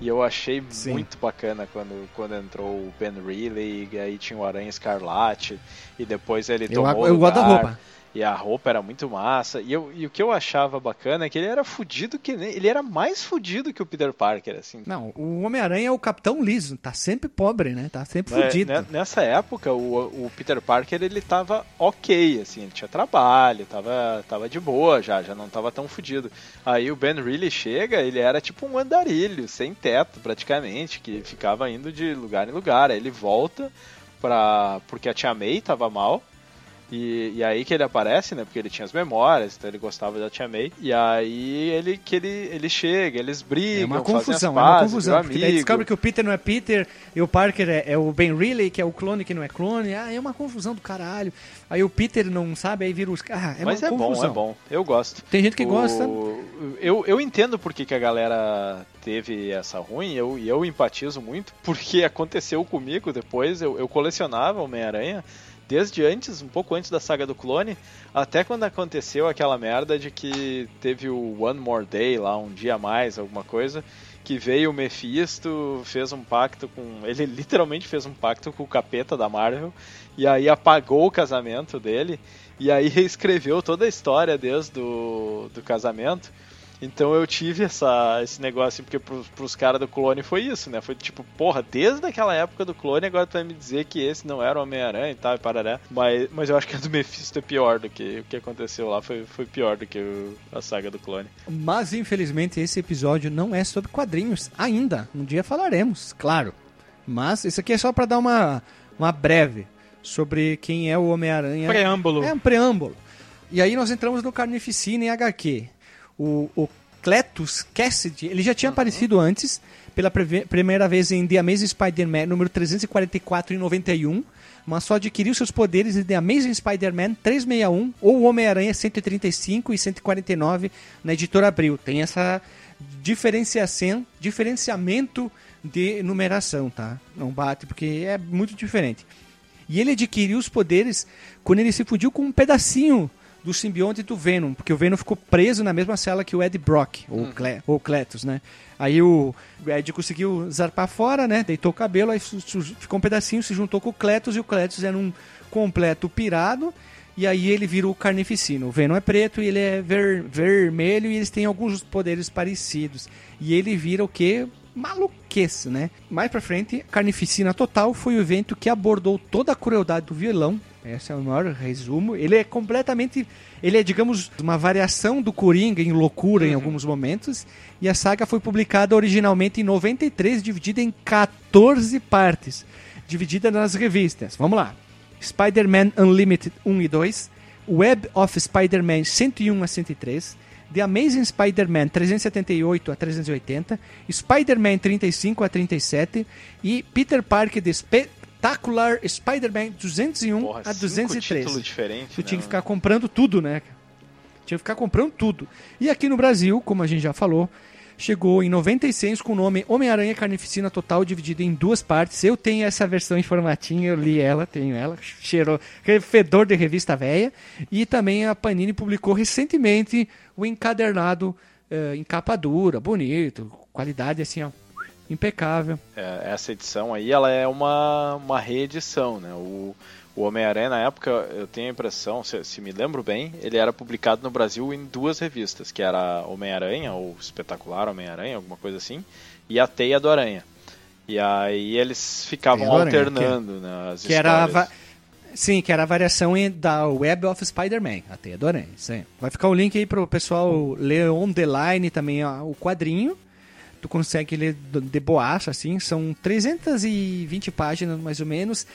E eu achei Sim. muito bacana quando, quando entrou o Ben Reilly, e aí tinha o Aranha Escarlate, e depois ele Eu, tomou eu da lugar. E a roupa era muito massa. E, eu, e o que eu achava bacana é que ele era fudido que nem. Ele era mais fudido que o Peter Parker, assim. Não, o Homem-Aranha é o Capitão Liso, tá sempre pobre, né? Tá sempre Né, fudido. né, Nessa época, o, o Peter Parker ele tava ok, assim, ele tinha trabalho, tava, tava de boa já, já não tava tão fudido. Aí o Ben Reilly chega, ele era tipo um andarilho, sem teto praticamente, que ficava indo de lugar em lugar. Aí ele volta pra. porque a Tia May tava mal. E, e aí que ele aparece, né? Porque ele tinha as memórias, então ele gostava da Tia May. E aí ele que ele, ele chega, eles brigam, É uma fazem as confusão, é pazes, uma confusão. Porque daí descobre que o Peter não é Peter e o Parker é, é o Ben Reilly, que é o clone que não é clone. Ah, é uma confusão do caralho. Aí o Peter não sabe, aí vira os. Ah, é Mas uma é bom, confusão. é bom. Eu gosto. Tem gente que O- gosta. Eu, eu entendo por que, que a galera teve essa ruim, eu, e eu empatizo muito, porque aconteceu comigo depois, eu, eu colecionava Homem-Aranha desde antes, um pouco antes da saga do clone, até quando aconteceu aquela merda de que teve o One More Day lá, um dia a mais, alguma coisa, que veio o Mephisto, fez um pacto com. Ele literalmente fez um pacto com o capeta da Marvel, e aí apagou o casamento dele, e aí reescreveu toda a história desde do, do casamento. Então eu tive essa, esse negócio, porque pros, pros caras do clone foi isso, né? Foi tipo, porra, desde aquela época do clone, agora tu vai me dizer que esse não era o Homem-Aranha e tal, e parará. Mas, mas eu acho que a do Mephisto é pior do que o que aconteceu lá, foi, foi pior do que o- a saga do clone. Mas infelizmente esse episódio não é sobre quadrinhos ainda. Um dia falaremos, claro. Mas isso aqui é só pra dar uma, uma breve sobre quem é o Homem-Aranha. Preâmbulo. É um preâmbulo. E aí nós entramos no Carnificina em HQ. O, o Cletus Cassidy, ele já tinha aparecido antes, pela primeira vez em The Amazing Spider-Man, número 344 em 91, mas só adquiriu seus poderes em The Amazing Spider-Man 361 ou Homem-Aranha 135 e 149 na editora Abril. Tem essa diferenciação, diferenciamento de numeração, tá? Não bate porque é muito diferente. E ele adquiriu os poderes quando ele se fudiu com um pedacinho do simbionte do Venom, porque o Venom ficou preso na mesma cela que o Ed Brock, ou, Cle ou Cletus, né? Aí o Ed conseguiu zarpar fora, né? Deitou o cabelo, aí ficou um pedacinho, se juntou com o Cletus, e o Cletus era um completo pirado, e aí ele vira o Carnificino. O Venom é preto e ele é ver- vermelho, e eles têm alguns poderes parecidos. E ele vira o quê? Maluquice, né? Mais pra frente, Carnificina Total foi o evento que abordou toda a crueldade do vilão. Esse é o maior resumo. Ele é completamente. Ele é, digamos, uma variação do Coringa em loucura em alguns momentos. E a saga foi publicada originalmente em 93, dividida em 14 partes, dividida nas revistas. Vamos lá: Spider-Man Unlimited 1 e 2, Web of Spider-Man 101 a 103. The Amazing Spider-Man 378 a 380, Spider-Man 35 a 37 e Peter Parker The Spectacular Spider-Man 201 Porra, a cinco 203. títulos diferentes, Tu né, tinha que ficar comprando tudo, né? Tinha que ficar comprando tudo. E aqui no Brasil, como a gente já falou, chegou em 96 com o nome Homem-Aranha Carnificina Total, dividido em duas partes. Eu tenho essa versão em formatinho, eu li ela, tenho ela, cheirou, fedor de revista velha. E também a Panini publicou recentemente o encadernado eh, em capa dura, bonito, qualidade assim, ó, impecável. É, essa edição aí, ela é uma, uma reedição, né? O, o Homem-Aranha, na época, eu tenho a impressão, se, se me lembro bem, ele era publicado no Brasil em duas revistas, que era Homem-Aranha, ou Espetacular Homem-Aranha, alguma coisa assim, e a Teia do Aranha. E aí eles ficavam Aranha, alternando né, as Que era histórias. va- Sim, que era a variação da Web of Spider-Man, a Teia do Aranha. Aí. Vai ficar o link aí pro pessoal ler on the line também ó, o quadrinho. Tu consegue ler de boaça, assim. São 320 páginas, mais ou menos.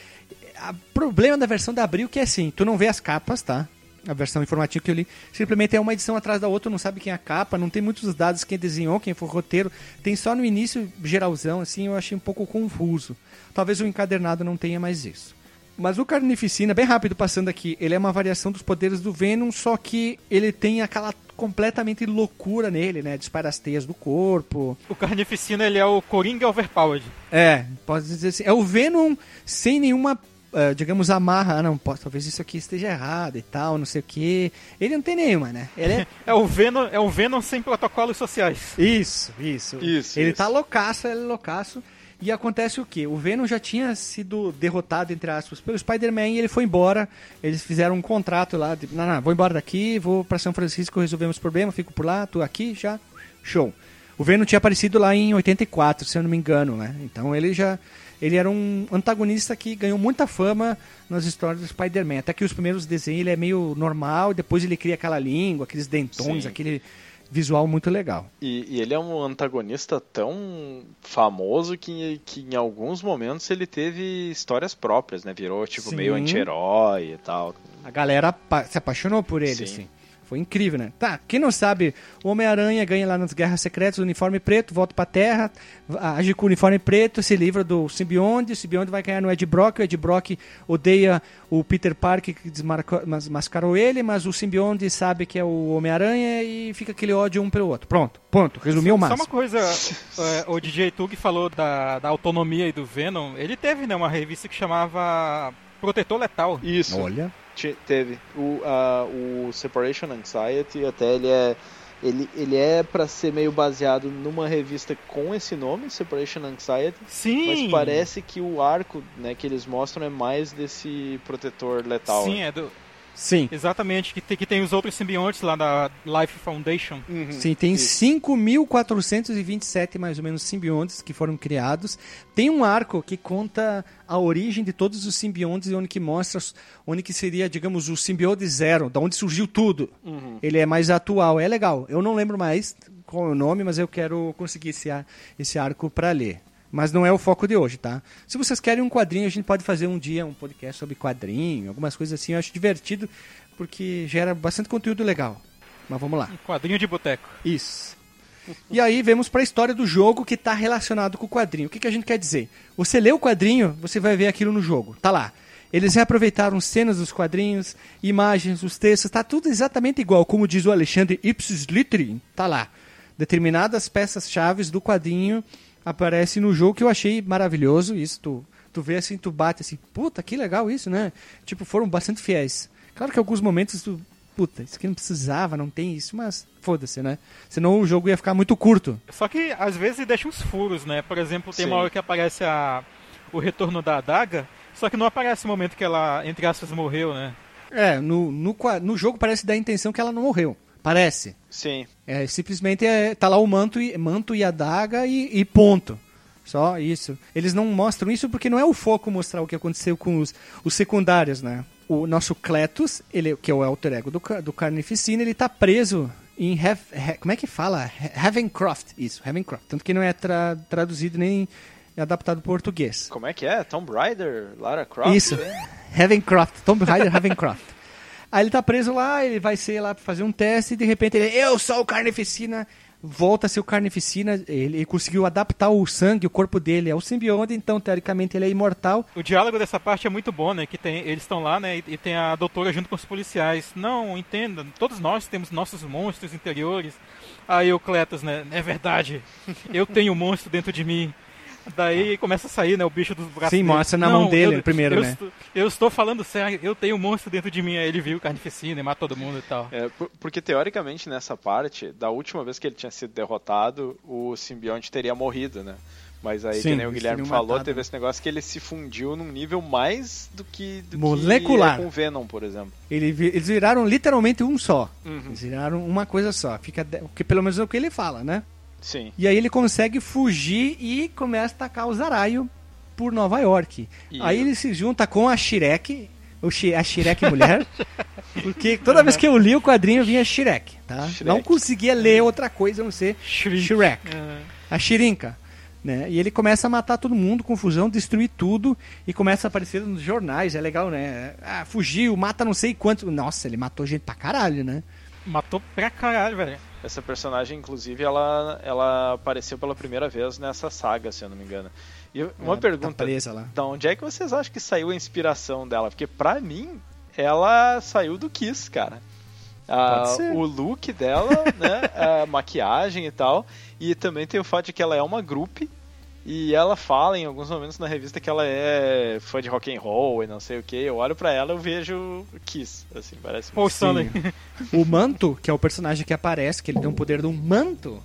O problema da versão da Abril que é assim, tu não vê as capas, tá? A versão informativa que eu li. Simplesmente é uma edição atrás da outra, não sabe quem é a capa, não tem muitos dados quem desenhou, quem foi o roteiro. Tem só no início, geralzão, assim, eu achei um pouco confuso. Talvez o encadernado não tenha mais isso. Mas o Carnificina, bem rápido passando aqui, ele é uma variação dos poderes do Venom, só que ele tem aquela completamente loucura nele, né? Dispara as teias do corpo. O Carnificina, ele é o Coringa Overpowered. É, pode dizer assim. É o Venom sem nenhuma, digamos, amarra. Ah, não, pode, talvez isso aqui esteja errado e tal, não sei o que. Ele não tem nenhuma, né? Ele é. É o Venom, é o Venom sem protocolos sociais. Isso, isso. Isso, Ele isso. tá loucaço, ele é loucaço. E acontece o quê? O Venom já tinha sido derrotado, entre aspas, pelo Spider-Man e ele foi embora. Eles fizeram um contrato lá, de, não, não, vou embora daqui, vou pra São Francisco, resolvemos o problema, fico por lá, tô aqui, já, show. O Venom tinha aparecido lá em 84, se eu não me engano, né? Então ele já, ele era um antagonista que ganhou muita fama nas histórias do Spider-Man. Até que os primeiros desenhos ele é meio normal, depois ele cria aquela língua, aqueles dentões, Sim. aquele visual muito legal. E, e, ele é um antagonista tão famoso que, que em alguns momentos ele teve histórias próprias, né? Virou tipo Sim. meio anti-herói e tal. A galera se apaixonou por ele, Sim. assim. Foi incrível, né? Tá, quem não sabe, o Homem-Aranha ganha lá nas Guerras Secretas o uniforme preto, volta pra Terra, age com o uniforme preto, se livra do simbionte, o simbionte vai ganhar no Ed Brock, o Ed Brock odeia o Peter Parker que desmascarou ele, mas o simbionte sabe que é o Homem-Aranha e fica aquele ódio um pelo outro. Pronto, ponto, resumiu mais. Só uma coisa, é, o DJ Tug falou da, da autonomia e do Venom, ele teve né, uma revista que chamava Protetor Letal. Isso. Olha teve o, uh, o Separation Anxiety, até ele é ele, ele é para ser meio baseado numa revista com esse nome, Separation Anxiety. Sim. Mas parece que o arco, né, que eles mostram é mais desse protetor letal. Sim, né? é do Sim. Exatamente, que tem, que tem os outros simbiontes lá da Life Foundation. Uhum. Sim, tem 5.427 mais ou menos simbiontes que foram criados. Tem um arco que conta a origem de todos os simbiontes e onde que mostra onde que seria, digamos, o simbionte zero, da onde surgiu tudo. Uhum. Ele é mais atual, é legal. Eu não lembro mais qual é o nome, mas eu quero conseguir esse, esse arco para ler. Mas não é o foco de hoje, tá? Se vocês querem um quadrinho, a gente pode fazer um dia um podcast sobre quadrinho, algumas coisas assim. Eu acho divertido porque gera bastante conteúdo legal. Mas vamos lá. Um quadrinho de boteco. Isso. E aí vemos para a história do jogo que está relacionado com o quadrinho. O que, que a gente quer dizer? Você lê o quadrinho, você vai ver aquilo no jogo. Tá lá. Eles reaproveitaram cenas dos quadrinhos, imagens, os textos, tá tudo exatamente igual, como diz o Alexandre Ipsis Littery, tá lá. Determinadas peças chaves do quadrinho aparece no jogo que eu achei maravilhoso. Isso, tu, tu vê assim, tu bate assim, puta, que legal isso, né? Tipo, foram bastante fiéis. Claro que em alguns momentos tu, puta, isso aqui não precisava, não tem isso, mas foda-se, né? Senão o jogo ia ficar muito curto. Só que às vezes deixa uns furos, né? Por exemplo, tem Sim. uma hora que aparece a, o retorno da adaga, só que não aparece o momento que ela, entre aspas, morreu, né? É, no, no, no jogo parece dar a intenção que ela não morreu. Parece. Sim. É, simplesmente é, tá lá o manto e, manto e a daga e, e ponto. Só isso. Eles não mostram isso porque não é o foco mostrar o que aconteceu com os, os secundários, né? O nosso Cletus, ele, que é o alter ego do, do Carnificina, ele tá preso em... Have, como é que fala? Heavencroft. Isso, Heavencroft. Tanto que não é tra, traduzido nem adaptado para português. Como é que é? Tomb Raider? Lara Croft? Isso. Heavencroft. Tomb Raider Heavencroft. Aí ele tá preso lá, ele vai ser lá pra fazer um teste e de repente ele, eu sou o Carnificina, volta a ser o Carnificina, ele, ele, conseguiu adaptar o sangue, o corpo dele ao simbionte, então teoricamente ele é imortal. O diálogo dessa parte é muito bom, né? Que tem, eles estão lá, né? E, e, tem a doutora junto com os policiais. Não, entenda, todos nós temos nossos monstros interiores. Aí o Cletus, né? É verdade, eu tenho um monstro dentro de mim. Daí começa a sair, né, o bicho dos braços Sim, dele. mostra na Não, mão dele eu, primeiro, eu né? Estou, eu estou falando sério, eu tenho um monstro dentro de mim, aí ele viu carnificina e mata todo mundo e tal. É, porque teoricamente nessa parte, da última vez que ele tinha sido derrotado, o simbionte teria morrido, né? Mas aí, Sim, que nem o Guilherme falou, matado. teve esse negócio que ele se fundiu num nível mais do que, do molecular que é com Venom, por exemplo. Ele, eles viraram literalmente um só. Uhum. Eles viraram uma coisa só. Fica, que pelo menos é o que ele fala, né? Sim. E aí ele consegue fugir e começa a atacar o Zaraio por Nova York. E aí ele se junta com a Shrek, o a Shrek mulher, porque toda vez que eu li o quadrinho vinha Shrek, tá? Shrek. Não conseguia ler outra coisa a não ser Shrek. Shrek. Uhum. A Shirinka. Né? E ele começa a matar todo mundo, confusão, destruir tudo e começa a aparecer nos jornais, é legal, né? Ah, fugiu, mata não sei quanto. Nossa, ele matou gente pra caralho, né? Matou pra caralho, velho. Essa personagem, inclusive, ela, ela apareceu pela primeira vez nessa saga, se eu não me engano. E uma é, pergunta, tá presa lá. da onde é que vocês acham que saiu a inspiração dela? Porque pra mim, ela saiu do Kiss, cara. Ah, o look dela, né, a maquiagem e tal. E também tem o fato de que ela é uma grupo e ela fala em alguns momentos na revista que ela é fã de rock and roll e não sei o que. Eu olho para ela, eu vejo Kiss, assim, parece. Stanley. o Manto, que é o personagem que aparece, que ele tem o poder de um manto,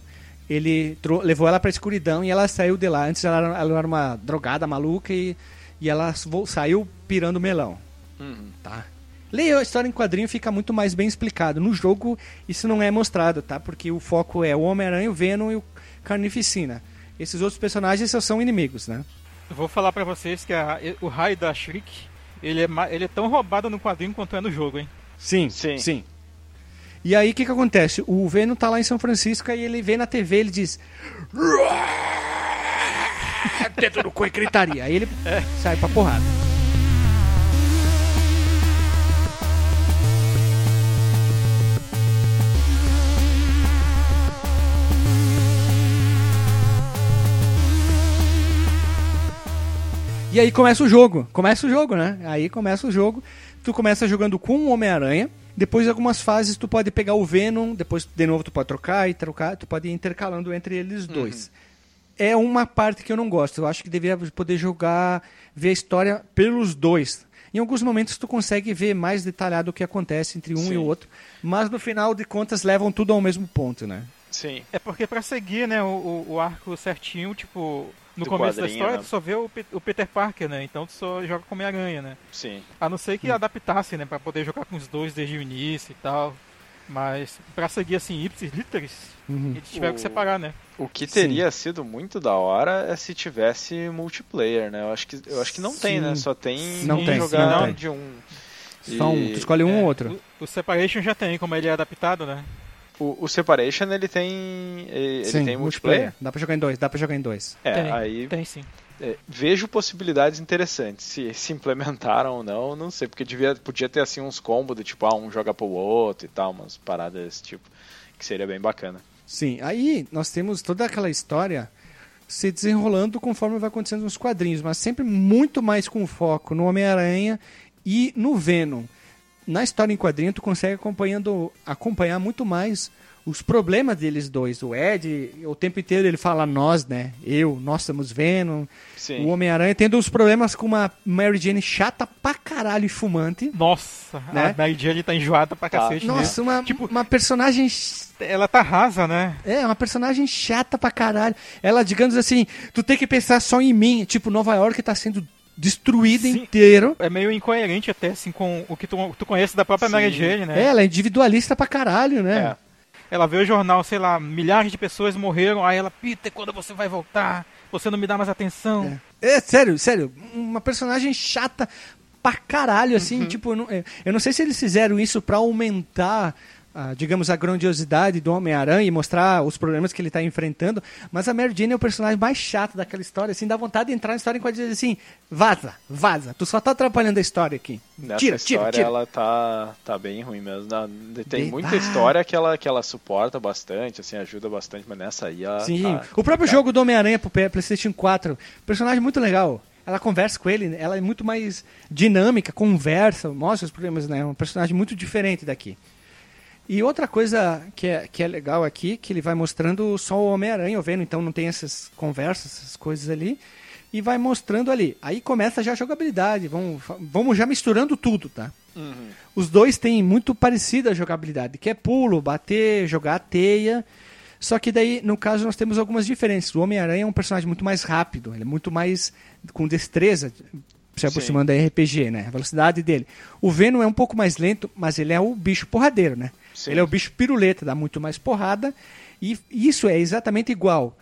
ele levou ela pra escuridão e ela saiu de lá. Antes ela era, ela era uma drogada maluca e, e ela saiu pirando melão. Uhum. Tá? Leia a história em quadrinho, fica muito mais bem explicado. No jogo, isso não é mostrado, tá? Porque o foco é o Homem-Aranha, o Venom e o Carnificina. Esses outros personagens são inimigos, né? Eu vou falar para vocês que a, o raio da Shriek, ele é, ele é tão roubado no quadrinho quanto é no jogo, hein? Sim, sim. sim. E aí o que que acontece? O Venom tá lá em São Francisco e ele vê na TV, ele diz dedo no cu e gritaria. Aí ele sai pra porrada. E aí começa o jogo. Começa o jogo, né? Aí começa o jogo. Tu começa jogando com o Homem-Aranha. Depois de algumas fases tu pode pegar o Venom, depois de novo tu pode trocar e trocar, tu pode ir intercalando entre eles dois. É uma parte que eu não gosto. Eu acho que deveria poder jogar, ver a história pelos dois. Em alguns momentos tu consegue ver mais detalhado o que acontece entre um Sim. e o outro, mas no final de contas levam tudo ao mesmo ponto, né? Sim. É porque pra seguir, né, o, o, o arco certinho, tipo, no Do começo da história né? tu só vê o, o Peter Parker, né? Então tu só joga com Homem-Aranha, né? Sim. A não ser que adaptasse, né, pra poder jogar com os dois desde o início e tal. Mas pra seguir assim, ipsis literis, Uhum. eles tiveram que O- separar, né? O que teria sido muito da hora é se tivesse multiplayer, né? Eu acho que, eu acho que não tem, Sim. né? Só tem Não tem, jogar sim, não tem. de um. Só um, tu escolhe um É, ou outro. O, o Separation já tem, como ele é adaptado, né? O, o Separation ele tem. Ele Sim, tem multiplayer? Dá pra jogar em dois, dá pra jogar em dois. É, tem, aí tem sim. é, vejo possibilidades interessantes. Se se implementaram ou não, não sei, porque devia, podia ter assim uns combos do tipo, ah, um joga pro outro e tal, umas paradas desse tipo, que seria bem bacana. Sim, aí nós temos toda aquela história se desenrolando conforme vai acontecendo nos quadrinhos, mas sempre muito mais com foco no Homem-Aranha e no Venom. Na história em quadrinho, tu consegue acompanhando, acompanhar muito mais os problemas deles dois. O Ed, o tempo inteiro ele fala nós, né? Eu, nós Venom. Sim. O Homem-Aranha tendo uns problemas com uma Mary Jane chata pra caralho e fumante. Nossa, Né? a Mary Jane tá enjoada pra Tá. cacete, né? Nossa, uma, Tipo- uma personagem Ela tá rasa, né? É, uma personagem chata pra caralho. Ela, digamos assim, tu tem que pensar só em mim. Tipo, Nova York tá sendo destruída Sim. inteiro. É meio incoerente até, assim, com o que tu, tu conhece da própria Sim. Mary Jane, né? Ela é individualista pra caralho, né? É. Ela vê o jornal, sei lá, milhares de pessoas morreram, aí ela, Peter, quando você vai voltar? Você não me dá mais atenção. É, sério, sério. Uma personagem chata pra caralho, Uhum. assim. Tipo, eu não, é, eu não sei se eles fizeram isso pra aumentar. Ah, digamos, a grandiosidade do Homem-Aranha e mostrar os problemas que ele tá enfrentando, mas a Mary Jane é o personagem mais chato daquela história, assim, dá vontade de entrar na história e dizer assim, vaza, vaza, tu só tá atrapalhando a história aqui. Nessa tira, história tira, tira. ela tá, tá bem ruim mesmo. Tem De- muita história que ela, que ela suporta bastante, assim, ajuda bastante, mas nessa aí ela. Sim, tá o próprio jogo do Homem-Aranha pro PlayStation 4, personagem muito legal. Ela conversa com ele, ela é muito mais dinâmica, conversa, mostra os problemas, né? É um personagem muito diferente daqui. E outra coisa que é, que é legal aqui, que ele vai mostrando só o Homem-Aranha, o Venom, então não tem essas conversas, essas coisas ali. E vai mostrando ali. Aí começa já a jogabilidade, vamos, vamos já misturando tudo, tá? Uhum. Os dois têm muito parecida a jogabilidade, que é pulo, bater, jogar a teia. Só que daí, no caso, nós temos algumas diferenças. O Homem-Aranha é um personagem muito mais rápido, ele é muito mais com destreza, se aproximando da RPG, né? A velocidade dele. O Venom é um pouco mais lento, mas ele é o bicho porradeiro, né? Sim. Ele é o bicho piruleta, dá muito mais porrada. E isso é exatamente igual.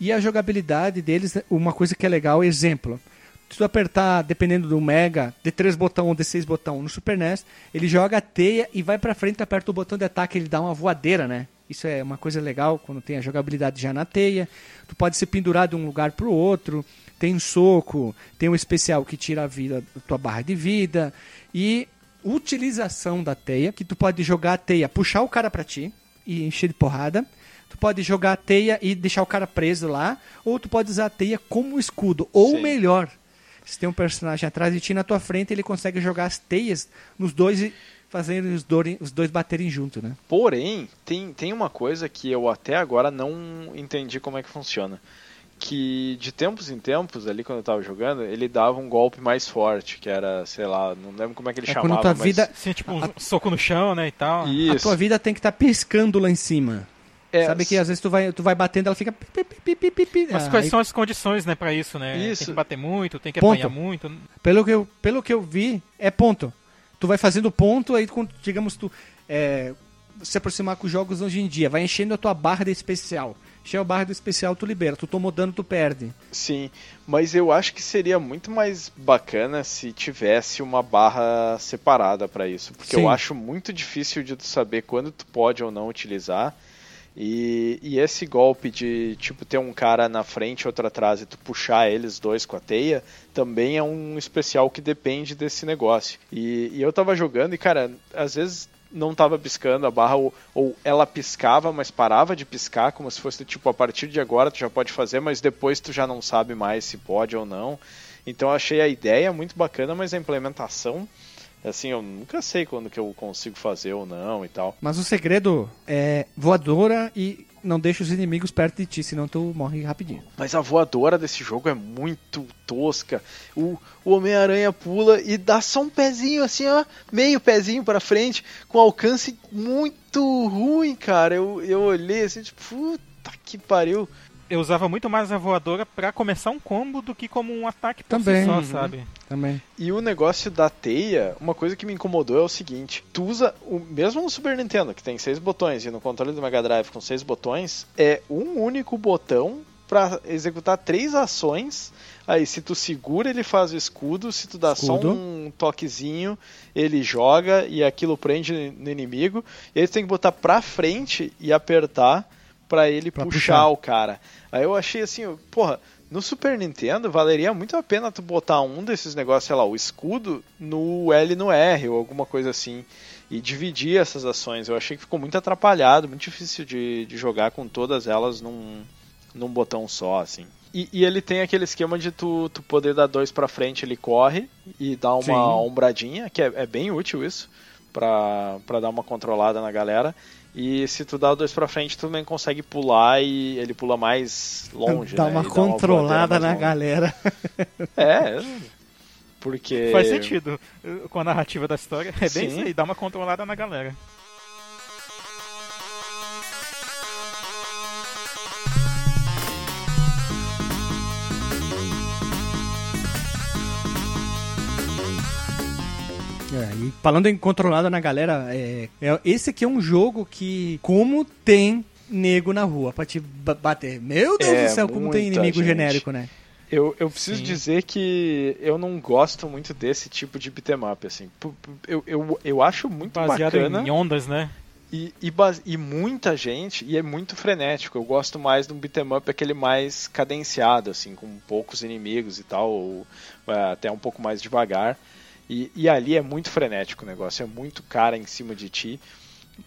E a jogabilidade deles, uma coisa que é legal, exemplo. Se tu apertar, dependendo do Mega, D3 botão ou D6 botão no Super NES, ele joga a teia e vai pra frente, aperta o botão de ataque, ele dá uma voadeira, né? Isso é uma coisa legal quando tem a jogabilidade já na teia. Tu pode ser pendurado de um lugar pro outro. Tem um soco, tem um especial que tira a vida, a tua barra de vida. E utilização da teia, que tu pode jogar a teia, puxar o cara pra ti e encher de porrada. Tu pode jogar a teia e deixar o cara preso lá, ou tu pode usar a teia como escudo. Ou Sim. melhor, se tem um personagem atrás de ti na tua frente, ele consegue jogar as teias nos dois e fazer os, dois- os dois baterem junto, né? Porém, tem, tem uma coisa que eu até agora não entendi como é que funciona. Que de tempos em tempos, ali quando eu tava jogando, ele dava um golpe mais forte, que era, sei lá, não lembro como é que ele É chamava. quando tua mas... vida, Assim, tipo, um soco no chão, né, e tal. a Isso. tua vida tem que estar piscando lá em cima. É, Sabe que às vezes tu vai, tu vai batendo, ela fica. Mas Ah, quais aí- são as condições, né, pra isso, né? Isso. Tem que bater muito, tem que Ponto. apanhar muito. Pelo que, eu, pelo que eu vi, é ponto. Tu vai fazendo ponto, aí, quando, digamos, tu é, se aproximar com os jogos hoje em dia, vai enchendo a tua barra de especial. Shell barra do especial tu libera. Tu tomou dano, tu perde. Sim, mas eu acho que seria muito mais bacana se tivesse uma barra separada para isso, porque Sim. eu acho muito difícil de tu saber quando tu pode ou não utilizar. E, e esse golpe de tipo ter um cara na frente e outro atrás e tu puxar eles dois com a teia também é um especial que depende desse negócio. E, e eu tava jogando e, cara, às vezes não tava piscando a barra ou, ou ela piscava, mas parava de piscar, como se fosse tipo a partir de agora tu já pode fazer, mas depois tu já não sabe mais se pode ou não. Então eu achei a ideia muito bacana, mas a implementação, assim, eu nunca sei quando que eu consigo fazer ou não e tal. Mas o segredo é voadora e não deixa os inimigos perto de ti, senão tu morre rapidinho. Mas a voadora desse jogo é muito tosca. O, o Homem-Aranha pula e dá só um pezinho assim, ó, meio pezinho pra frente, com alcance muito ruim, cara. Eu, eu olhei assim, tipo, puta que pariu. Eu usava muito mais a voadora pra começar um combo do que como um ataque por Também. si só, Uhum. sabe? Também. E o negócio da teia, uma coisa que me incomodou é o seguinte: tu usa, o, mesmo no Super Nintendo, que tem seis botões, e no controle do Mega Drive com seis botões, é um único botão para executar três ações. Aí, se tu segura, ele faz o escudo, se tu dá só Escudo. um toquezinho, ele joga e aquilo prende no inimigo. E aí tu tem que botar pra frente e apertar pra ele Pra puxar, puxar. o cara. Aí eu achei assim, porra, no Super Nintendo valeria muito a pena tu botar um desses negócios, sei lá, o escudo no L e no R ou alguma coisa assim. E dividir essas ações. Eu achei que ficou muito atrapalhado, muito difícil de, de jogar com todas elas num, num botão só, assim. E, e ele tem aquele esquema de tu, tu poder dar dois pra frente, ele corre e dá uma Sim. ombradinha, que é, é bem útil isso, pra dar uma controlada na galera. E se tu dá o dois pra frente, tu também consegue pular e ele pula mais longe. Dá né? uma E controlada voadeira na mais longe. galera. É, porque. Faz sentido com a narrativa da história. É bem Sim. isso aí, dá uma controlada na galera. É, e falando em controlada na galera, é, é- esse aqui é um jogo que, como tem nego na rua pra te ba- bater. Meu Deus É, do céu, como tem inimigo gente. genérico, né? Eu, eu preciso Sim. dizer que eu não gosto muito desse tipo de beat'em up, assim. Eu, eu, eu acho muito Baseado bacana em ondas, né? e, e, base- e muita gente, e é muito frenético. Eu gosto mais de um beat'em up aquele mais cadenciado, assim, com poucos inimigos e tal, ou é, até um pouco mais devagar. E, e ali é muito frenético o negócio, é muito cara em cima de ti.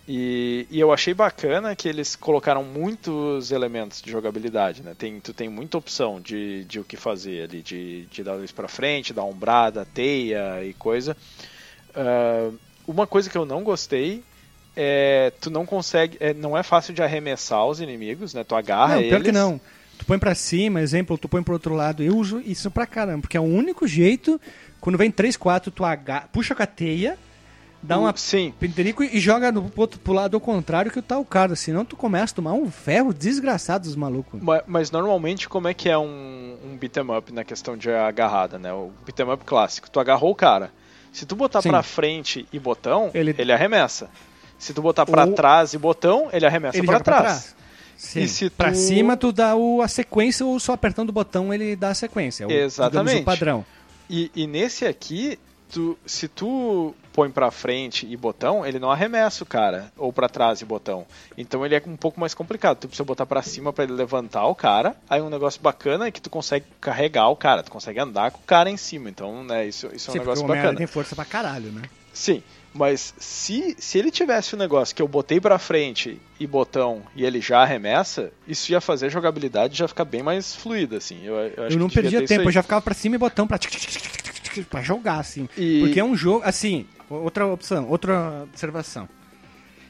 E, e eu achei bacana que eles colocaram muitos elementos de jogabilidade, né? Tem, tu tem muita opção de, de o que fazer ali, de, de dar luz pra frente, dar ombrada, teia e coisa. Ah, uma coisa que eu não gostei é tu não consegue, é, não é fácil de arremessar os inimigos, né? Tu agarra não, eles. pior que não. Tu põe pra cima, exemplo, tu põe pro outro lado. Eu uso isso pra caramba, porque é o único jeito, quando vem 3, 4, tu aga... puxa com a teia, dá uma Sim, penderico e joga no, pro pro lado ao contrário que tá o cara. Senão tu começa a tomar um ferro desgraçado dos malucos. Ma- Mas normalmente como é que é um, um beat'em up na questão de agarrada, né? O beat'em up clássico. Tu agarrou o cara. Se tu botar Sim. pra frente e botão, Ele- ele, arremessa. Se tu botar pra Ou- trás e botão, ele arremessa Ele pra joga pra trás. trás. Sim. E se Pra tu- cima tu dá o, a sequência ou só apertando o botão ele dá a sequência. É o, digamos, Exatamente. o padrão. E, e nesse aqui, tu, se tu põe pra frente e botão, ele não arremessa o cara, ou pra trás e botão. Então ele é um pouco mais complicado. Tu precisa botar pra cima pra ele levantar o cara. Aí um negócio bacana é que tu consegue carregar o cara, tu consegue andar com o cara em cima. Então, né, isso, isso é um Sim, negócio bacana. tem força pra caralho, né? Sim, mas se, se ele tivesse o negócio que eu botei pra frente e botão e ele já arremessa, isso ia fazer a jogabilidade já ficar bem mais fluida, assim. Eu, eu, Eu não perdia tempo, eu já ficava pra cima e botão pra, tic, tic, tic, pra jogar, assim. E- Porque é um jogo, assim, outra opção, outra observação.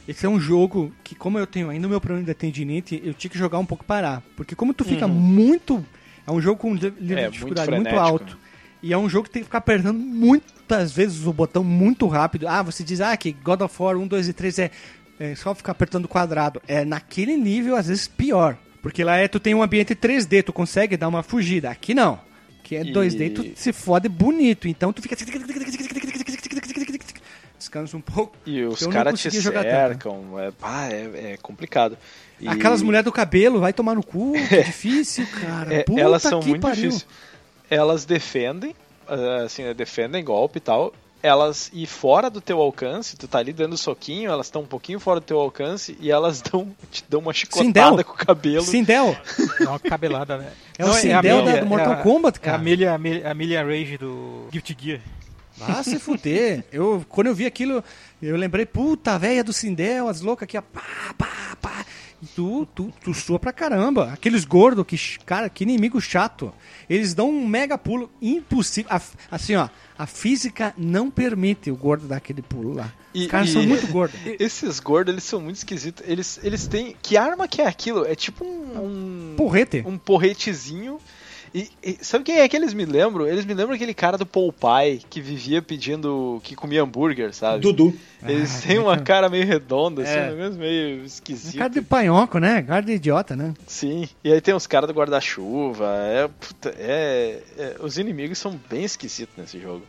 Esse é um jogo que, como eu tenho ainda o meu problema de tendinite, eu tinha que jogar um pouco parar. Porque como tu fica muito... É um jogo com nível de É, muito dificuldade muito, frenético. alto. E é um jogo que tem que ficar apertando muitas vezes o botão muito rápido. Ah, você diz, ah, que God of War 1, 2 e 3 é, é só ficar apertando o quadrado. É naquele nível, às vezes, pior. Porque lá é, tu tem um ambiente 3D, tu consegue dar uma fugida. Aqui não. Que é E- 2D, tu se fode bonito. Então tu fica. descansa um pouco. E os caras te tanto. cercam, é, pá, é, é complicado. E- Aquelas mulheres do cabelo, vai tomar no cu, que difícil, cara. É, elas são muito pariu. difíceis. Elas defendem, ah, assim, né, defendem golpe e tal. Elas, e fora do teu alcance, tu tá ali dando soquinho, elas estão um pouquinho fora do teu alcance e elas dão, te dão uma chicotada Sindel. com o cabelo. Sindel. É uma cabelada, né? É o Não, Sindel a da- do Mortal é a- Kombat, É a cara. Amelia, Amelia, Amelia Rage do Guilty Gear. Ah, se fuder. Eu, quando eu vi aquilo, eu lembrei, puta, velha do Sindel, as loucas aqui, ó, pá, pá, pá. Tu, tu, tu sua pra caramba. Aqueles gordos, que, cara, que inimigo chato. Eles dão um mega pulo impossível. A- assim, ó, a física não permite o gordo dar aquele pulo lá. E- Os caras e- são muito gordos. Esses gordos, eles são muito esquisitos. Eles, eles têm. Que arma que é aquilo? É tipo um. um Porrete. um porretezinho. E, e sabe quem é que eles me lembram? Eles me lembram aquele cara do Pie que vivia pedindo. que comia hambúrguer, sabe? Dudu. Eles Ah, têm uma cara meio redonda, assim, É. um negócio meio Um esquisito. cara de panhoco, né? Cara de idiota, né? Sim. E aí tem os caras do guarda-chuva. É, puta, é, é- Os inimigos são bem esquisitos nesse jogo.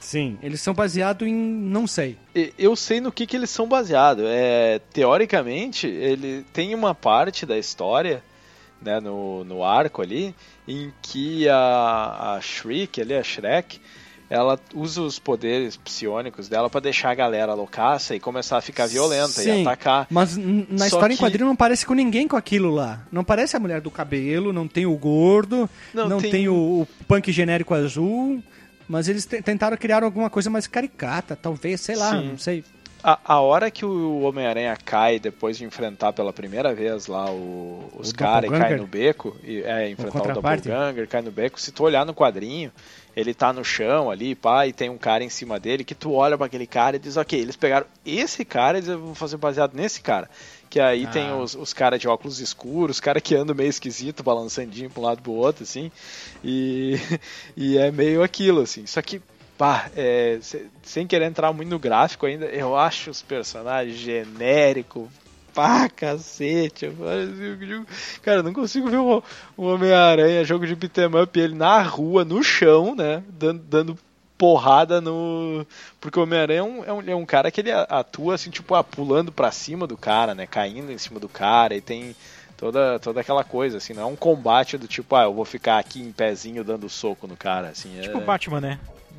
Sim. Eles são baseados em. não sei. Eu sei no que, que eles são baseados. É, teoricamente, ele tem uma parte da história, né, no, no arco ali, em que a, a Shriek, ali, a Shrek, ela usa os poderes psionicos dela pra deixar a galera loucaça e começar a ficar violenta e Sim. atacar. Mas na Só história em que- quadrinho não parece com ninguém com aquilo lá. Não parece a mulher do cabelo, não tem o gordo, Não, não, tem- tem, o, o punk genérico azul. Mas eles te- tentaram criar alguma coisa mais caricata, talvez, sei lá, Sim. não sei. A, a hora que o Homem-Aranha cai depois de enfrentar pela primeira vez lá o- os O caras e cai no beco, e, é, enfrentar o, contraparte? Doppelganger, cai no beco, se tu olhar no quadrinho, ele tá no chão ali, pá, e tem um cara em cima dele, que tu olha pra aquele cara e diz, ok, eles pegaram esse cara e eles vão fazer baseado nesse cara. Que aí Ah. tem os, os caras de óculos escuros, os caras que andam meio esquisito, balançandinho pra um lado pro outro, assim, e, e é meio aquilo, assim. Só que Pá, é, se- sem querer entrar muito no gráfico ainda, eu acho os personagens genéricos. Pá, cacete. assim, Cara, eu não consigo ver o, Homem-Aranha, jogo de beat'em up, ele na rua, no chão, né? Dando, dando porrada no. Porque o Homem-Aranha é um, é, um, é um cara que ele atua assim, tipo, ah, pulando pra cima do cara, né? Caindo em cima do cara e tem toda, toda aquela coisa, assim, não é um combate do tipo, ah, eu vou ficar aqui em pezinho dando soco no cara, assim. Tipo é... Batman, né?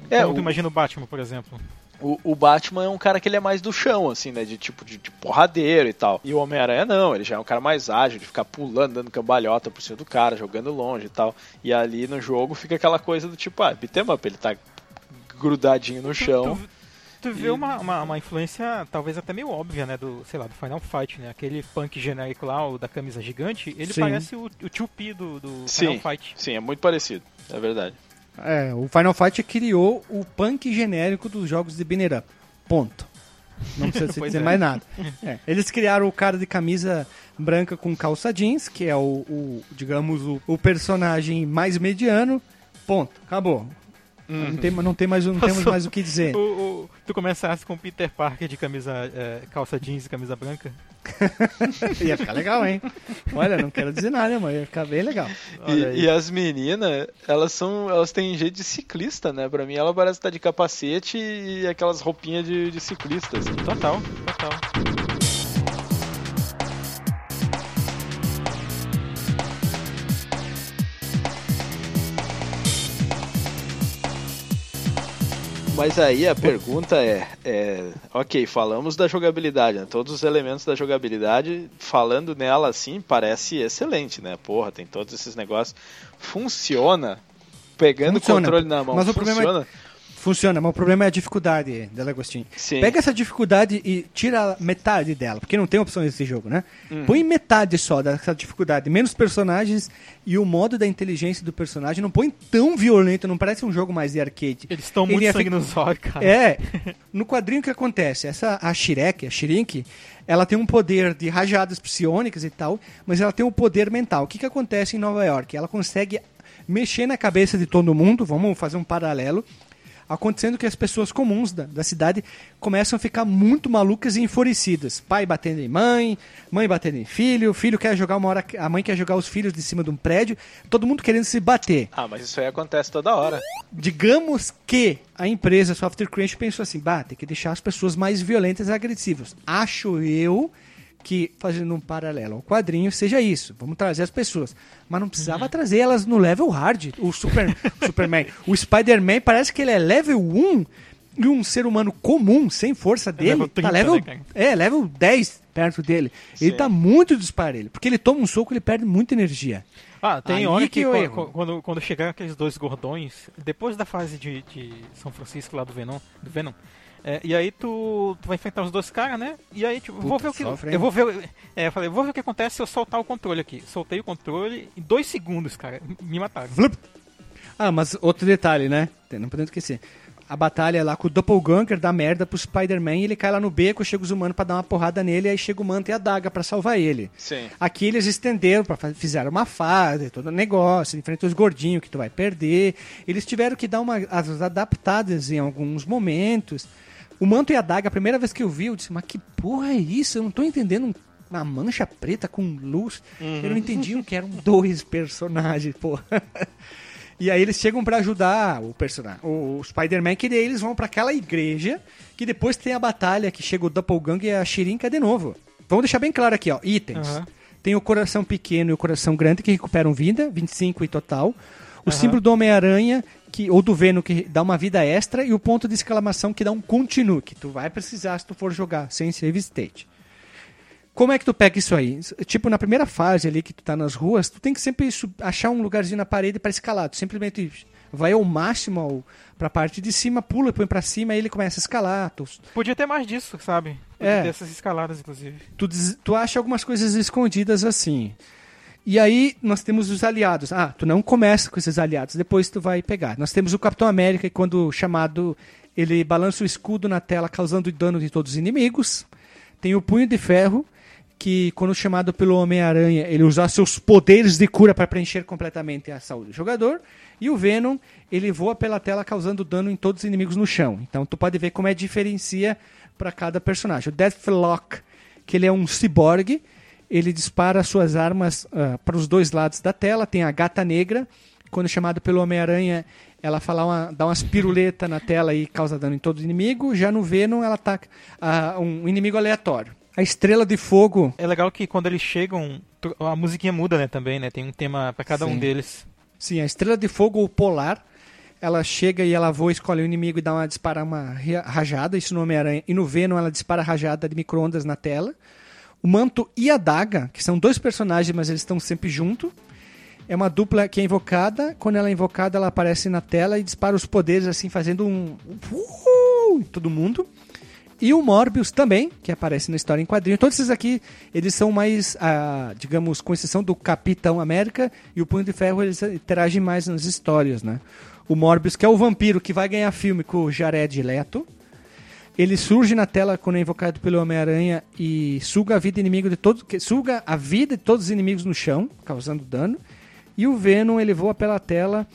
É, Como o- tu imagina o Batman, por exemplo. O, o Batman é um cara que ele é mais do chão, assim, né? De tipo de, de porradeiro e tal. E o Homem-Aranha não, ele já é um cara mais ágil, de ficar pulando, dando cambalhota por cima do cara, jogando longe e tal. E ali no jogo fica aquela coisa do tipo, ah, beat'em up, ele tá grudadinho no chão. Tu, tu vê E- uma, uma, uma influência talvez até meio óbvia, né? Do, sei lá, do Final Fight, né? Aquele punk genérico lá, o da camisa gigante, ele Sim. parece o, o tio P do, do Sim. Final Fight. Sim, é muito parecido, é verdade. É, o Final Fight criou o punk genérico dos jogos de Binner Up. Ponto. Não precisa se dizer é. mais nada. É, Eles criaram o cara de camisa branca com calça jeans, que é o, o, digamos, o, o personagem mais mediano. Ponto. Acabou. Não, tem, não, tem mais, não temos mais o que dizer. O, tu começasse com o Peter Parker de camisa é, calça jeans e camisa branca. Ia ficar legal, hein? Olha, não quero dizer nada, mas ia ficar bem legal. E, e as meninas, elas são. Elas têm jeito de ciclista, né? Pra mim ela parece estar de capacete e aquelas roupinhas de, de ciclista, assim. Total, total. Mas aí a pergunta é, é, ok, falamos da jogabilidade, né? todos os elementos da jogabilidade, falando nela assim, parece excelente, né? Porra, tem todos esses negócios. Funciona, pegando Funciona, o controle na mão, mas o problema é- funciona. Mas o problema é a dificuldade dela, Agostinho. Sim. Pega essa dificuldade e tira metade dela, porque não tem opção nesse jogo, né? Uhum. Põe metade só dessa dificuldade, menos personagens e o modo da inteligência do personagem não põe tão violento, não parece um jogo mais de arcade. Eles estão muito ia sangue nos olhos, cara. É, no quadrinho o que acontece? Essa, a Shirek, a Shirink, ela tem um poder de rajadas psionicas e tal, mas ela tem um poder mental. O que, que acontece em Nova York? Ela consegue mexer na cabeça de todo mundo, vamos fazer um paralelo. Acontecendo que as pessoas comuns da, da cidade começam a ficar muito malucas e enfurecidas. Pai batendo em mãe, mãe batendo em filho, filho quer jogar uma hora, a mãe quer jogar os filhos de cima de um prédio, todo mundo querendo se bater. Ah, mas isso aí acontece toda hora. Digamos que a empresa Software Crunch pensou assim, bah, tem que deixar as pessoas mais violentas e agressivas. Acho eu que, fazendo um paralelo ao quadrinho, seja isso. Vamos trazer as pessoas. Mas não precisava Uhum. trazer elas no level hard. O Super, Superman. O Spider-Man parece que ele é level 1 e um ser humano comum, sem força dele, level 30, tá level, né, é, level 10 perto dele. Ele Sim. tá muito disparelho. Porque ele toma um soco, ele perde muita energia. Ah, tem Aí hora que que, eu quando, quando chegar aqueles dois gordões, depois da fase de, de São Francisco lá do Venom, do Venom é, e aí tu, tu vai enfrentar os dois caras, né? E aí, tipo, vou Puta, ver o que. sofre, eu vou ver. É, eu falei, vou ver o que acontece se eu soltar o controle aqui. Soltei o controle em dois segundos, cara. Me mataram. Ah, mas outro detalhe, né? Não podemos esquecer. A batalha lá com o Doppelganger dá merda pro Spider-Man e ele cai lá no beco, chega os humanos pra dar uma porrada nele, aí chega o Manto e a Daga pra salvar ele. Sim. Aqui eles estenderam, pra, fizeram uma fase, todo o negócio, enfrenta os gordinhos que tu vai perder. Eles tiveram que dar uma, as adaptadas em alguns momentos. O Manto e a Daga, a primeira vez que eu vi, eu disse, mas que porra é isso? Eu não tô entendendo um- uma mancha preta com luz. Eu não entendi o que eram dois personagens, porra. E aí eles chegam pra ajudar o personagem, o Spider-Man, que daí eles vão pra aquela igreja, que depois tem a batalha que chega o Doppelganger e a Shirinka de novo. Vamos deixar bem claro aqui, ó, itens. Aham. Tem o coração pequeno e o coração grande que recuperam vida, 25 em total. O Aham. símbolo do Homem-Aranha, que ou do Venom, que dá uma vida extra, e o ponto de exclamação que dá um continue, que tu vai precisar se tu for jogar sem save state. Como é que tu pega isso aí? Tipo, na primeira fase ali que tu tá nas ruas, tu tem que sempre achar um lugarzinho na parede para escalar. Tu simplesmente vai ao máximo ao, pra parte de cima, pula, põe pra cima, aí ele começa a escalar. Tu, Podia ter mais disso, sabe? Podia É. ter essas escaladas, inclusive. tu, tu acha algumas coisas escondidas assim. E aí nós temos os aliados. Ah, tu não começa com esses aliados, depois tu vai pegar. Nós temos o Capitão América, que quando chamado, ele balança o escudo na tela, causando dano de todos os inimigos. Tem o Punho de Ferro, que quando chamado pelo Homem-Aranha, ele usa seus poderes de cura para preencher completamente a saúde do jogador. E o Venom, ele voa pela tela causando dano em todos os inimigos no chão. Então tu pode ver como é diferencia para cada personagem. O Deathlock, que ele é um ciborgue, ele dispara suas armas ah, para os dois lados da tela. Tem a Gata Negra, quando chamado pelo Homem-Aranha, ela fala uma- dá umas piruletas na tela e causa dano em todo inimigo. Já no Venom, ela ataca ah, um inimigo aleatório. A Estrela de Fogo, É legal que quando eles chegam, a musiquinha muda, né, também, né? Tem um tema pra cada Sim. um deles. sim, a Estrela de Fogo ou Polar, ela chega e ela voa, escolhe o inimigo e dá uma dispara uma rajada, isso no Homem-Aranha. E no Venom, ela dispara rajada de micro-ondas na tela. O Manto e a Daga, que são dois personagens, mas eles estão sempre juntos. É uma dupla que é invocada. Quando ela é invocada, ela aparece na tela e dispara os poderes, assim, fazendo um. Uhul! todo mundo. E o Morbius também, que aparece na história em quadrinho. Todos esses aqui, eles são mais, ah, digamos, com exceção do Capitão América e o Punho de Ferro, eles interagem mais nas histórias, né? O Morbius, que é o vampiro que vai ganhar filme com o Jared Leto. Ele surge na tela quando é invocado pelo Homem-Aranha e suga a vida inimigo de todos, suga a vida de todos os inimigos no chão, causando dano. E o Venom ele voa pela tela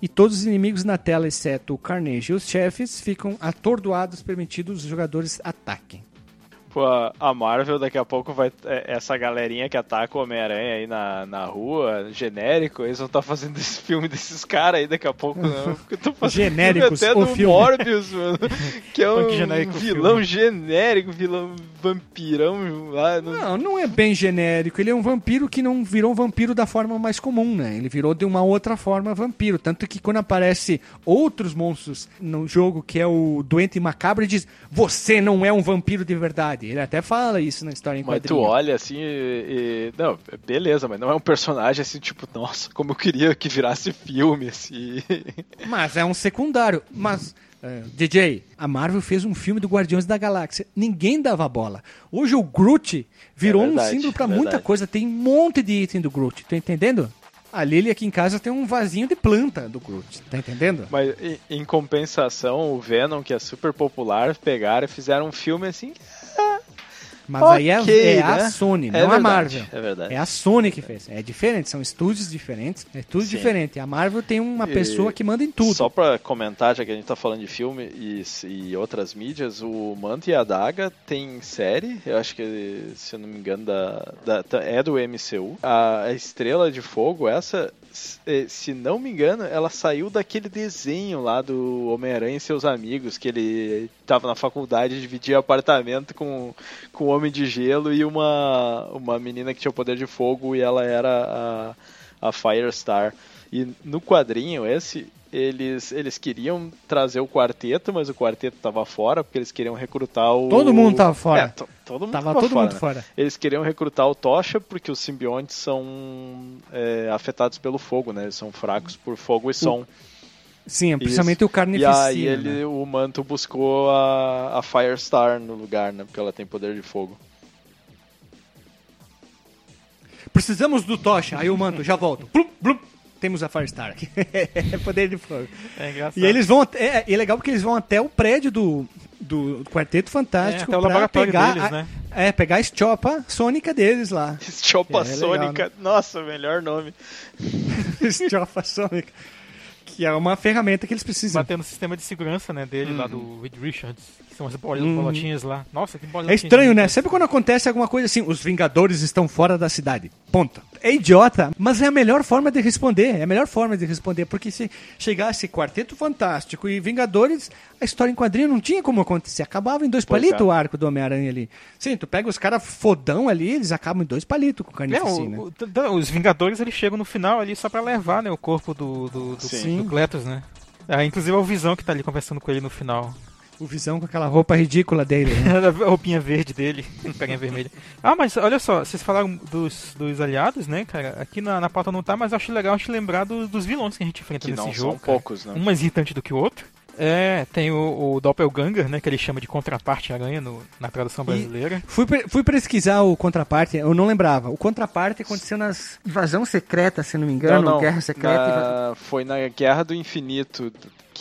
e todos os inimigos na tela, exceto o Carnage e os chefes, ficam atordoados, permitindo os jogadores ataquem. Pô, a- a Marvel daqui a pouco vai. é, Essa galerinha que ataca o Homem-Aranha aí na, na rua, genérico, eles vão estar fazendo esse filme desses caras aí daqui a pouco, não. Porque tô fazendo Genéricos, filme o até do filme. Morbius, mano. Que é um genérico vilão filme. genérico, vilão vampirão lá. Não... Não, não é bem genérico. Ele é um vampiro que não virou um vampiro da forma mais comum, né? Ele virou de uma outra forma vampiro. Tanto que quando aparece outros monstros no jogo, que é o Doente Macabro, ele diz: Você não é um vampiro de verdade. Ele até fala isso na história em Mas tu olha assim e, e- Não, beleza, mas não é um personagem assim, tipo, nossa, como eu queria que virasse filme, assim. Mas é um secundário. Mas, é, DJ, a Marvel fez um filme do Guardiões da Galáxia. Ninguém dava bola. Hoje o Groot virou É verdade, um símbolo pra é muita coisa. Tem um monte de item do Groot. Tá entendendo? A Lily aqui em casa tem um vasinho de planta do Groot. Tá entendendo? Mas em, em compensação, o Venom, que é super popular, pegaram e fizeram um filme assim. Mas aí é, é a né? Sony, É não a verdade, Marvel. é verdade. É a Sony que fez. É diferente, são estúdios diferentes, é tudo Sim. diferente. A Marvel tem uma E pessoa que manda em tudo. Só pra comentar, já que a gente tá falando de filme e, e outras mídias, o Manto e a Daga tem série, eu acho que, se eu não me engano, da, da- é do MCU. A, a Estrela de Fogo, essa, se- eh, se não me engano, ela saiu daquele desenho lá do Homem-Aranha e seus amigos, que ele tava na faculdade, dividia apartamento com, com Homem de Gelo e uma, uma menina que tinha o poder de fogo e ela era a, a Firestar. E no quadrinho esse, eles, eles queriam trazer o quarteto, mas o quarteto tava fora, porque eles queriam recrutar o. Todo mundo tava fora. É, to- todo mundo Tava tava todo fora, mundo né? fora. Eles queriam recrutar o Tocha porque os simbiontes são é, afetados pelo fogo, né? Eles são fracos por fogo e som. Sim, principalmente o E Carnificina. aí ele, né? o Manto buscou a, a Firestar no lugar, né? Porque ela tem poder de fogo. Precisamos do Tocha. Aí o manto, já volto. Plum, plum. Temos a Firestar aqui. é poder de fogo. É engraçado. E eles vão é, e é legal porque eles vão até o prédio do, do Quarteto Fantástico É, o pra pegar deles, a, né? É, pegar a estiopa sônica deles lá. Estiopa É, legal, Sônica, nossa, melhor nome. estiopa sônica. Que é uma ferramenta que eles precisam. Batendo o sistema de segurança, né, dele lá do Reed Richards, que são as bol- Uhum. bolotinhas lá. Nossa, que bolinha. É estranho, né? Sempre quando acontece alguma coisa assim, os Vingadores estão fora da cidade. Ponto. É idiota, mas é a melhor forma de responder. É a melhor forma de responder. Porque se chegasse Quarteto Fantástico e Vingadores, a história em quadrinho não tinha como acontecer. Acabava em dois Pois palitos é. o arco do Homem-Aranha ali. Sim, tu pega os caras fodão ali, eles acabam em dois palitos com É, carnificina. o- o- t- os Vingadores eles chegam no final ali só pra levar né, o corpo do, do, do, do Cletus, né? Ah, inclusive é o Visão que tá ali conversando com ele no final. O Visão com aquela roupa ridícula dele. né? a roupinha verde dele, carinha vermelha. Ah, mas olha só, vocês falaram dos, dos aliados, né, cara? Aqui na, na pauta não tá, mas eu acho legal a gente lembrar do- dos vilões que a gente enfrenta Que nesse não jogo. são cara. poucos, né? Um mais irritante do que o outro. É, tem o, o Doppelganger, né, que ele chama de contraparte aranha no- na tradução brasileira. Fui, fui pesquisar o Contraparte, eu não lembrava. O Contraparte aconteceu nas Invasão Secreta, se não me engano, Guerra Secreta. e Invasão- na- Foi na Guerra do Infinito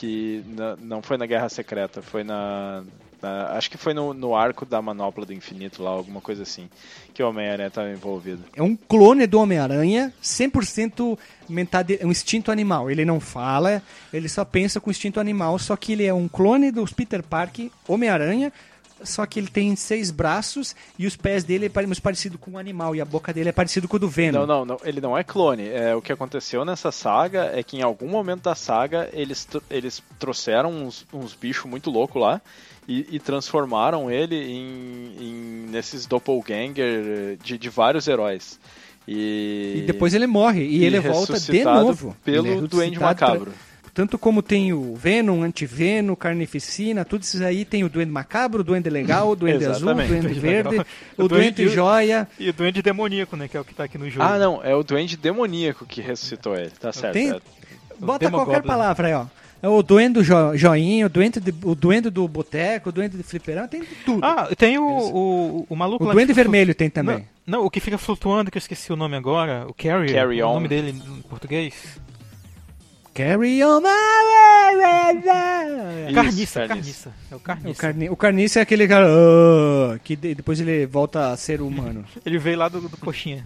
que não foi na Guerra Secreta, foi na, na- acho que foi no, no arco da Manopla do Infinito lá, alguma coisa assim, que o Homem-Aranha estava envolvido. É um clone do Homem-Aranha, 100% metade, um instinto animal. Ele não fala, ele só pensa com instinto animal, só que ele é um clone dos Peter Parker, Homem-Aranha, só que ele tem seis braços e os pés dele é mais parecido com um animal e a boca dele é parecido com o do Venom. Não, não, não, ele não é clone. É, o que aconteceu nessa saga é que em algum momento da saga eles, eles trouxeram uns, uns bichos muito loucos lá e, e transformaram ele em, em nesses doppelganger de, de vários heróis. E, E depois ele morre e, ele volta de novo. Pelo Ele é Duende ressuscitado pra- Macabro. Tanto como tem o Venom, Antiveno, Carnificina, tudo isso aí tem o Duende Macabro, o Duende Legal, o Duende Azul, o. Duende Duende Verde, Legal. o O Duende Duende- Joia. E o Duende Demoníaco, né, que é o que tá aqui no jogo. Ah, não, é o Duende Demoníaco que ressuscitou ele, tá certo. Tem- é. Bota Demogoblin. qualquer palavra aí, ó. É o Duende do jo, Joinha, o Duende, de- o Duende do Boteco, o Duende de Fliperama, tem tudo. Ah, tem o, o, o maluco o lá Duende que fica Vermelho tem flu- também. Não, não, o que fica flutuando, que eu esqueci o nome agora, o Carrier. Carry o On. nome dele em português. Carry on my way. Isso, carniça, carniça. carniça. É o O, carniça. carni, o Carniça é aquele cara ah, que de- depois ele volta a ser humano. Ele veio lá do, do coxinha.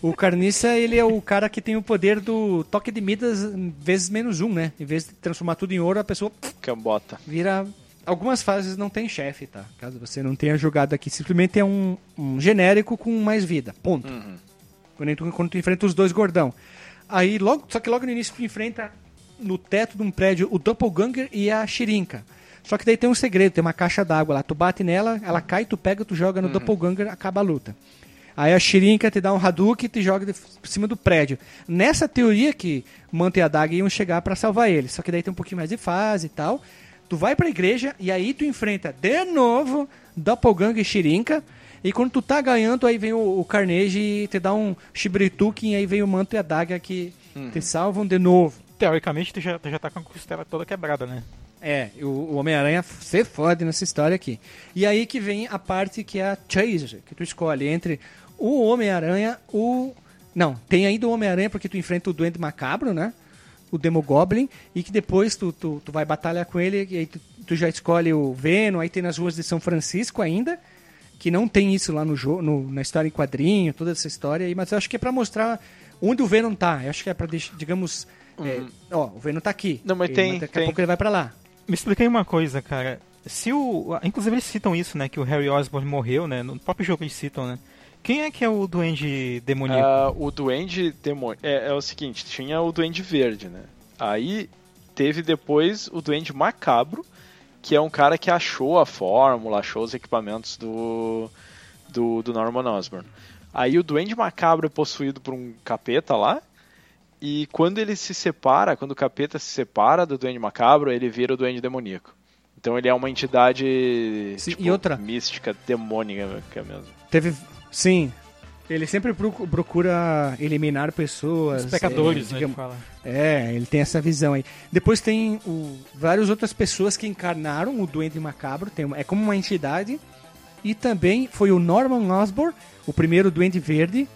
O Carniça, ele é o cara que tem o poder do toque de Midas vezes menos um, né? Em vez de transformar tudo em ouro, a pessoa Cambota. vira... Algumas fases não tem chefe, tá? Caso você não tenha jogado aqui, simplesmente é um, um genérico com mais vida, ponto. Uhum. Quando tu, quando tu enfrenta os dois gordão. Aí, logo, só que logo no início tu enfrenta no teto de um prédio o Doppelganger e a Shirinka. Só que daí tem um segredo, tem uma caixa d'água lá. Tu bate nela, ela cai, tu pega, tu joga no Doppelganger, acaba a luta. Aí a Shirinka te dá um Hadouken e te joga de, por cima do prédio. Nessa teoria que Manta e a Daga iam chegar pra salvar ele. Só que daí tem um pouquinho mais de fase e tal. Tu vai pra igreja e aí tu enfrenta de novo Doppelganger e Shirinka. E quando tu tá ganhando, aí vem o, o Carnage e te dá um Shibrituken, e aí vem o Manto e a Daga que te salvam de novo. Teoricamente, tu já, tu já tá com a costela toda quebrada, né? É, o, o Homem-Aranha se fode nessa história aqui. E aí que vem a parte que é a Chase, que tu escolhe entre o Homem-Aranha, o... Não, tem ainda o Homem-Aranha porque tu enfrenta o Duende Macabro, né? O Demogoblin, e que depois tu, tu, tu vai batalhar com ele, e aí tu, tu já escolhe o Venom, aí tem nas ruas de São Francisco ainda, que não tem isso lá no jogo, no, na história em quadrinho, toda essa história aí, mas eu acho que é pra mostrar onde o Venom tá. Eu acho que é pra deixar, digamos, é, ó, o Venom tá aqui. Não, mas Ele- tem- Daqui tem. a pouco ele vai pra lá. Me explica aí uma coisa, cara. Se o. Inclusive eles citam isso, né? Que o Harry Osborn morreu, né? No próprio jogo eles citam, né? Quem é que é o duende demoníaco? Ah, o Duende Demônio. É, é o seguinte, tinha o Duende Verde, né? Aí teve depois o Duende Macabro, que é um cara que achou a fórmula, achou os equipamentos do, do, do Norman Osborn. Aí o Duende Macabro é possuído por um capeta lá, e quando ele se separa, quando o capeta se separa do Duende Macabro, ele vira o Duende Demoníaco. Então ele é uma entidade Sim, tipo, e outra? mística, demônica mesmo. Teve. Sim. Ele sempre procu- procura eliminar pessoas. Os pecadores, é, né? digamos- Ele fala. É, ele tem essa visão aí. Depois tem o, várias outras pessoas que encarnaram o Duende Macabro, tem é como uma entidade. E também foi o Norman Osborn, o primeiro Duende Verde.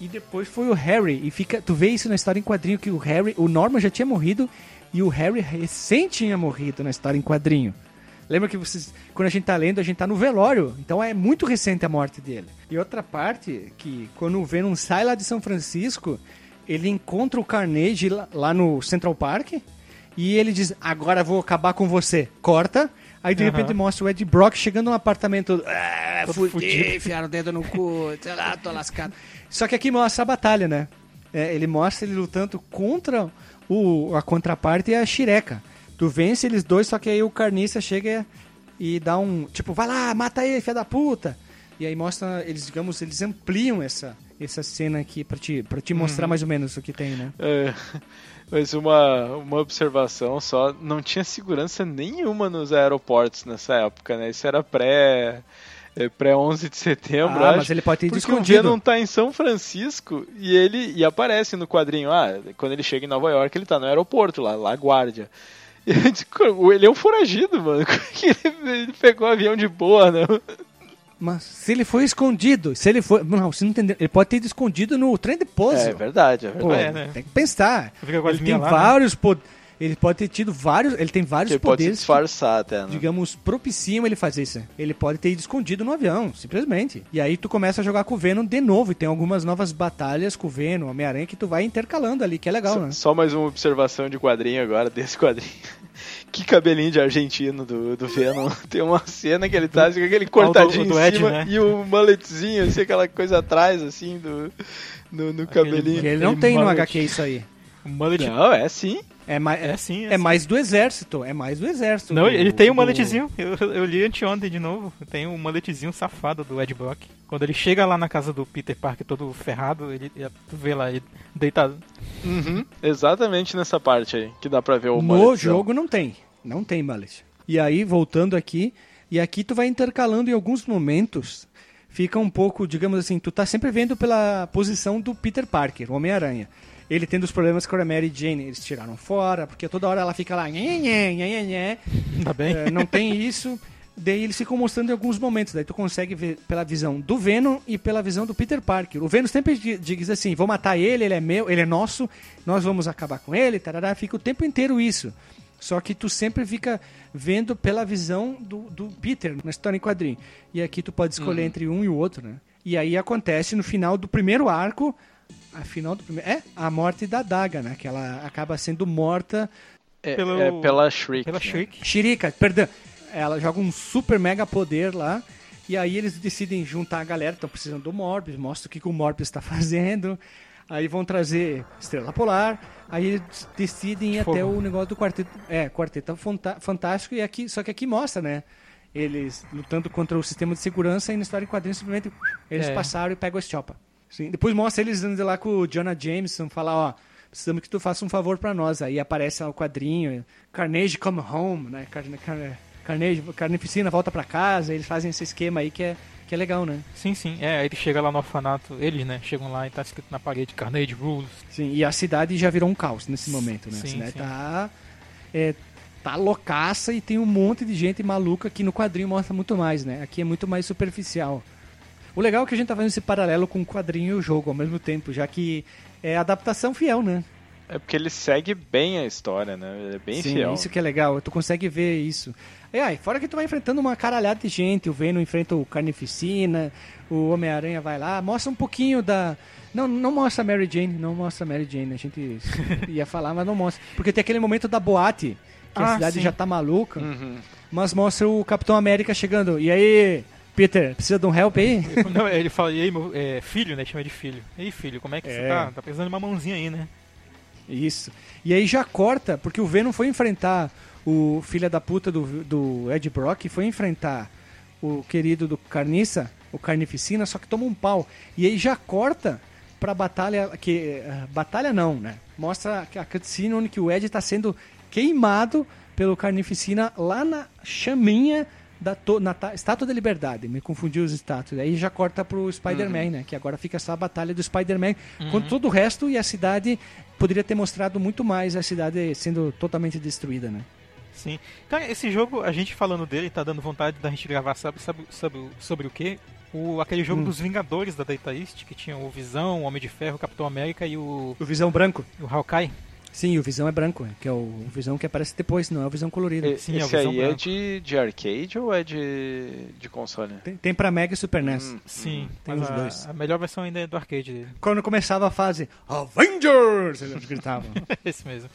E depois foi o Harry. E fica, tu vê isso na história em quadrinho que o Harry, o Norman já tinha morrido e o Harry recém tinha morrido na história em quadrinho. Lembra que vocês, quando a gente tá lendo, a gente tá no velório, então é muito recente a morte dele. E outra parte, que quando o Venom sai lá de São Francisco, ele encontra o Carnage lá, no Central Park e ele diz: Agora vou acabar com você. Corta. Aí de Aham. repente mostra o Ed Brock chegando no apartamento. Ah, Todo fudi, fudido." enfiaram o dedo no cu, sei lá, tô lascado. Só que aqui mostra a batalha, né? É, ele mostra ele lutando contra o, a contraparte e a Shireca. Tu vence eles dois, só que aí o Carniça chega e dá um. Tipo, vai lá, mata ele, filha da puta. E aí mostra, eles, digamos, eles ampliam essa, essa cena aqui pra te, pra te mostrar mais ou menos o que tem, né? É, mas uma, uma observação só, não tinha segurança nenhuma nos aeroportos nessa época, né? Isso era pré é, pré 11 de setembro, Ah, acho. mas ele pode ter porque o escondido. Venom tá em São Francisco e ele e aparece no quadrinho, ah, quando ele chega em Nova York, ele tá no aeroporto lá, lá guarda. E eu disse, "Como? ele é um foragido, mano. Como é que ele, pegou o avião de boa, né? Mas se ele foi escondido, se ele foi. Não, você não entendeu. Ele pode ter ido escondido no trem de pouso. É verdade, é Pô, verdade. É, né? Tem que pensar. Fica com as Ele tem lá, né? vários poderes. Ele pode ter tido vários. Ele tem vários Ele pode se poderes. que, disfarçar até, né? digamos, propiciam ele fazer isso. Ele pode ter ido escondido no avião, simplesmente. E aí tu começa a jogar com o Venom de novo. E tem algumas novas batalhas com o Venom, Homem-Aranha, que tu vai intercalando ali, que é legal, Só, né? só mais uma observação de quadrinho agora, desse quadrinho. Que cabelinho de argentino do, do Venom. Tem uma cena que ele tá assim, com aquele cortadinho do em Ed, cima né? e o mulletzinho, assim, aquela coisa atrás, assim, do, no, no cabelinho. Ele não tem no mullet. HQ isso aí. O mullet Não, é sim. É, mais, É sim, é é sim. mais do exército. É mais do exército. Não, do- ele tem um do- mulletzinho. Eu, eu li anteontem de novo. Tem um mulletzinho safado do Ed Brock. Quando ele chega lá na casa do Peter Parker todo ferrado, ele tu vê lá ele deitado. Uhum, exatamente nessa parte aí, que dá pra ver o No jogo não tem. Não tem mullet. E aí, voltando aqui, e aqui tu vai intercalando em alguns momentos, fica um pouco, digamos assim, tu tá sempre vendo pela posição do Peter Parker, o Homem-Aranha. Ele tendo os problemas com a Mary Jane, eles tiraram fora, porque toda hora ela fica lá, nhê, nhê, nhê, nhê, nhê. Ainda bem. É, não tem isso. Daí eles ficam mostrando em alguns momentos. Daí tu consegue ver pela visão do Venom e pela visão do Peter Parker. O Venom sempre di- diz assim: vou matar ele, ele é meu, ele é nosso, nós vamos acabar com ele, tarará. Fica o tempo inteiro isso. Só que tu sempre fica vendo pela visão do, do Peter na história em quadrinho. E aqui tu pode escolher entre um e o outro, né? E aí acontece no final do primeiro arco, a final do primeiro. É, a morte da Daga, né? Que ela acaba sendo morta É, Pelo- é pela Shriek. Pela né? Shriek. Shirika, perdão. Ela joga um super mega poder lá. E aí eles decidem juntar a galera, estão precisando do Morbius, mostra o que, que o Morbius está fazendo. Aí vão trazer Estrela Polar. Aí eles decidem ir Fogo. até o negócio do quarteto. É, quarteto fantástico. E aqui, só que aqui mostra, né? Eles lutando contra o sistema de segurança e na história em quadrinhos simplesmente eles É. passaram e pegam a chopa. Sim. Depois mostra eles indo lá com o Jonah Jameson, falar, ó, precisamos que tu faça um favor pra nós. Aí aparece lá o quadrinho, Carnage come home, né? Carne, carne, Carnage, Carnificina volta pra casa, eles fazem esse esquema aí que é, que é legal, né? Sim, sim. É, aí ele chega lá no orfanato, eles, né, chegam lá e tá escrito na parede Carnage Rules. Sim, e a cidade já virou um caos nesse momento, né? a Sim, cidade sim. tá. É, tá loucaça e tem um monte de gente maluca que no quadrinho mostra muito mais, né? Aqui é muito mais superficial. O legal é que a gente tá fazendo esse paralelo com o quadrinho e o jogo ao mesmo tempo, já que é adaptação fiel, né? É porque ele segue bem a história, né? Ele é bem Sim, fiel. isso que é legal, tu consegue ver isso. E aí, fora que tu vai enfrentando uma caralhada de gente, o Venom enfrenta o Carnificina, o Homem-Aranha vai lá, mostra um pouquinho da... Não, não mostra a Mary Jane, não mostra a Mary Jane, a gente ia falar, mas não mostra. Porque tem aquele momento da boate, que a Ah, cidade sim. já tá maluca, Uhum. mas mostra o Capitão América chegando. E aí, Peter, precisa de um help aí? Não, ele fala, e aí, meu é, filho, né? Chama de filho. E aí, filho, como é que É. você tá? Tá precisando de uma mãozinha aí, né? Isso. E aí já corta, porque o Venom foi enfrentar o filho da puta do, do Ed Brock, foi enfrentar o querido do Carniça, o Carnificina, só que toma um pau. E aí já corta pra batalha, que eh, batalha não, né? Mostra a cutscene onde que o Ed tá sendo queimado pelo Carnificina lá na chaminha da to- na ta- Estátua da Liberdade. Me confundi os estátuas. Aí já corta pro Spider-Man, né? Que agora fica só a batalha do Spider-Man. Quando todo o resto e a cidade poderia ter mostrado muito mais a cidade sendo totalmente destruída, né? Sim. Cara, esse jogo, a gente falando dele, tá dando vontade da gente gravar, sabe, sabe, sabe sobre o quê? O, aquele jogo Hum. dos Vingadores da Data East, que tinha o Visão, o Homem de Ferro, o Capitão América e o, O Visão branco. o Hawkeye. Sim, o Visão é branco, que é o, o Visão que aparece depois, não é o Visão colorido. E- Sim, é o Esse Visão aí é Branco. de, de arcade ou é de, de console? Tem, tem pra Mega e Super NES. Hum, Sim, Tem mas os a, dois. a melhor versão ainda é do arcade dele. Quando começava a fase Avengers, eles gritavam. Esse mesmo.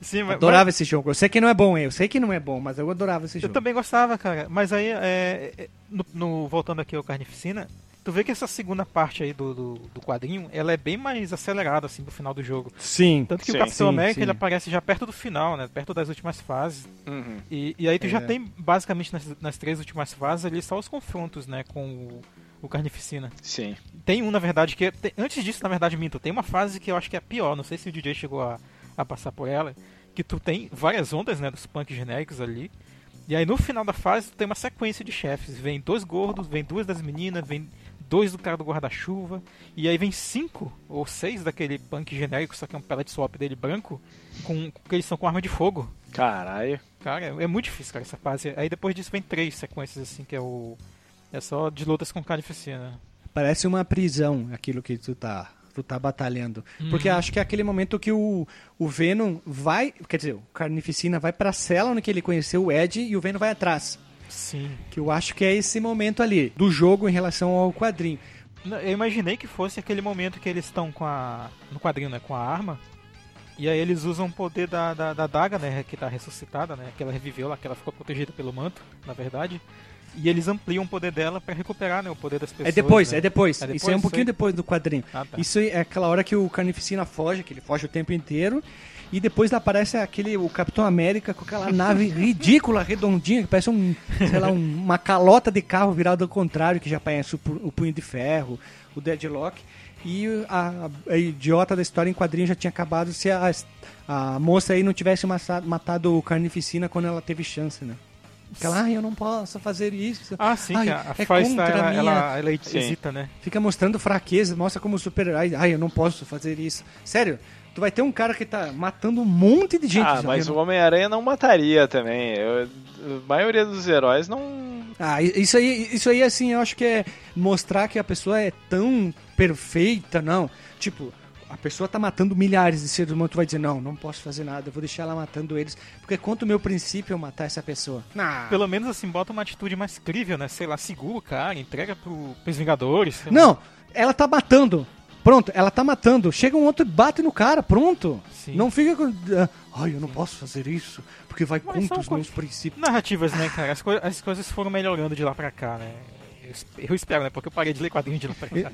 Sim, mas- adorava esse jogo. Eu sei que não é bom, eu sei que não é bom, mas eu adorava esse Eu jogo. também gostava, cara. Mas aí, é, é, no, no- voltando aqui ao Carnificina, tu vê que essa segunda parte aí do, do, do quadrinho, ela é bem mais acelerada, assim, pro final do jogo. Sim. Tanto que Sim, o Capitão sim, América, sim. ele aparece já perto do final, né? Perto das últimas fases. Uhum. E, e aí tu já É. tem, basicamente, nas, nas três últimas fases ali, só os confrontos, né? Com o, o Carnificina. Sim. Tem um, na verdade, que... é- tem- antes disso, na verdade, minto. Tem uma fase que eu acho que é a pior. Não sei se o DJ chegou a, a passar por ela. Que tu tem várias ondas, né? Dos punks genéricos ali. E aí no final da fase tu tem uma sequência de chefes. Vem dois gordos, vem duas das meninas, vem dois do cara do guarda-chuva. E aí vem cinco ou seis daquele punk genérico, só que é um pellet swap dele branco. Com, que eles são com arma de fogo. Caralho. Cara, é, é muito difícil, cara, essa fase. Aí depois disso vem três sequências, assim, que é o. É só de lutas com carnificina. Parece uma prisão aquilo que tu tá, tu tá batalhando. Porque Uhum. acho que é aquele momento que o, o Venom vai. Quer dizer, o Carnificina vai pra cela onde que ele conheceu o Ed e o Venom vai atrás. Sim. Que eu acho que é esse momento ali, do jogo em relação ao quadrinho. Eu imaginei que fosse aquele momento que eles estão com a. No quadrinho, né? Com a arma. E aí eles usam o poder da, da, da daga, né? Que tá ressuscitada, né? Que ela reviveu lá, que ela ficou protegida pelo manto, na verdade. E eles ampliam o poder dela pra recuperar, né? O poder das pessoas. é depois, né? é depois. É Isso depois, é um pouquinho depois do quadrinho. Ah, tá. Isso é aquela hora que o Carnificina foge, que ele foge o tempo inteiro. E depois aparece aquele, o Capitão América com aquela nave ridícula, redondinha, que parece um, sei lá, um- uma calota de carro virada ao contrário, que já parece o, o Punho de Ferro, o Deadlock. E a, a idiota da história em quadrinho já tinha acabado se a, a moça aí não tivesse massa- matado o Carnificina quando ela teve chance, né? Aquela, ah, eu não posso fazer isso. Ah, sim, Ai, a, é Faista, contra ela, minha- ela, ela hesita, né? Fica mostrando fraqueza, mostra como super-herói. Ai, eu não posso fazer isso. Sério, tu vai ter um cara que tá matando um monte de gente. ah, já, mas o Homem-Aranha não mataria também. Eu- a maioria dos heróis não. Ah, isso aí, isso aí, assim, eu acho que é mostrar que a pessoa é tão perfeita, não. Tipo, a pessoa tá matando milhares de seres humanos, tu vai dizer, não, não posso fazer nada, eu vou deixar ela matando eles, porque contra o meu princípio eu matar essa pessoa. Ah, Pelo menos assim, bota uma atitude mais crível, né? Sei lá, segura o cara, entrega pro, pros Vingadores. lá. Não, ela tá matando. Pronto, ela tá matando. Chega um outro e bate no cara, pronto. Sim. Não fica com. ah, Ai, eu não posso fazer isso, porque vai Mas contra os co- meus princípios. Narrativas, né, cara? As, coi- as coisas foram melhorando de lá pra cá, né? Eu, es- eu espero, né? Porque eu parei de ler quadrinhos de lá pra cá.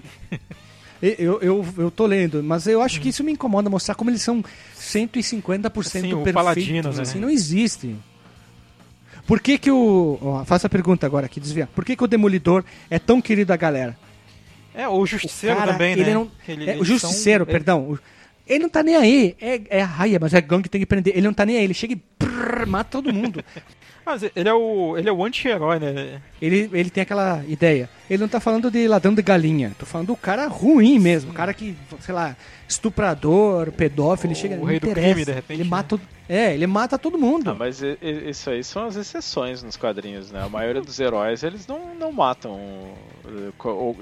Eu, eu, eu tô lendo, mas eu acho que isso me incomoda, mostrar como eles são 150% Sim, o perfeitos. paladino, né? Assim, não existe. Por que que o... ó, faça a pergunta agora aqui, desviar. Por que que o Demolidor é tão querido da galera? É, o Justiceiro O cara, também, ele né? não- ele- é, o Justiceiro, são- perdão. o- Ele não tá nem aí. É, é raia, mas é gangue que tem que prender. Ele não tá nem aí. Ele chega e prrr, mata todo mundo. Mas ele é o, ele é o anti-herói, né? Ele, ele tem aquela ideia. Ele não tá falando de ladrão de galinha. Tô falando do cara ruim mesmo. O cara que, sei lá, estuprador, pedófilo, ele chega. O rei do crime, de repente, Ele né? mata. É, ele mata todo mundo. Ah, mas isso aí são as exceções nos quadrinhos, né? A maioria dos heróis, eles não, não matam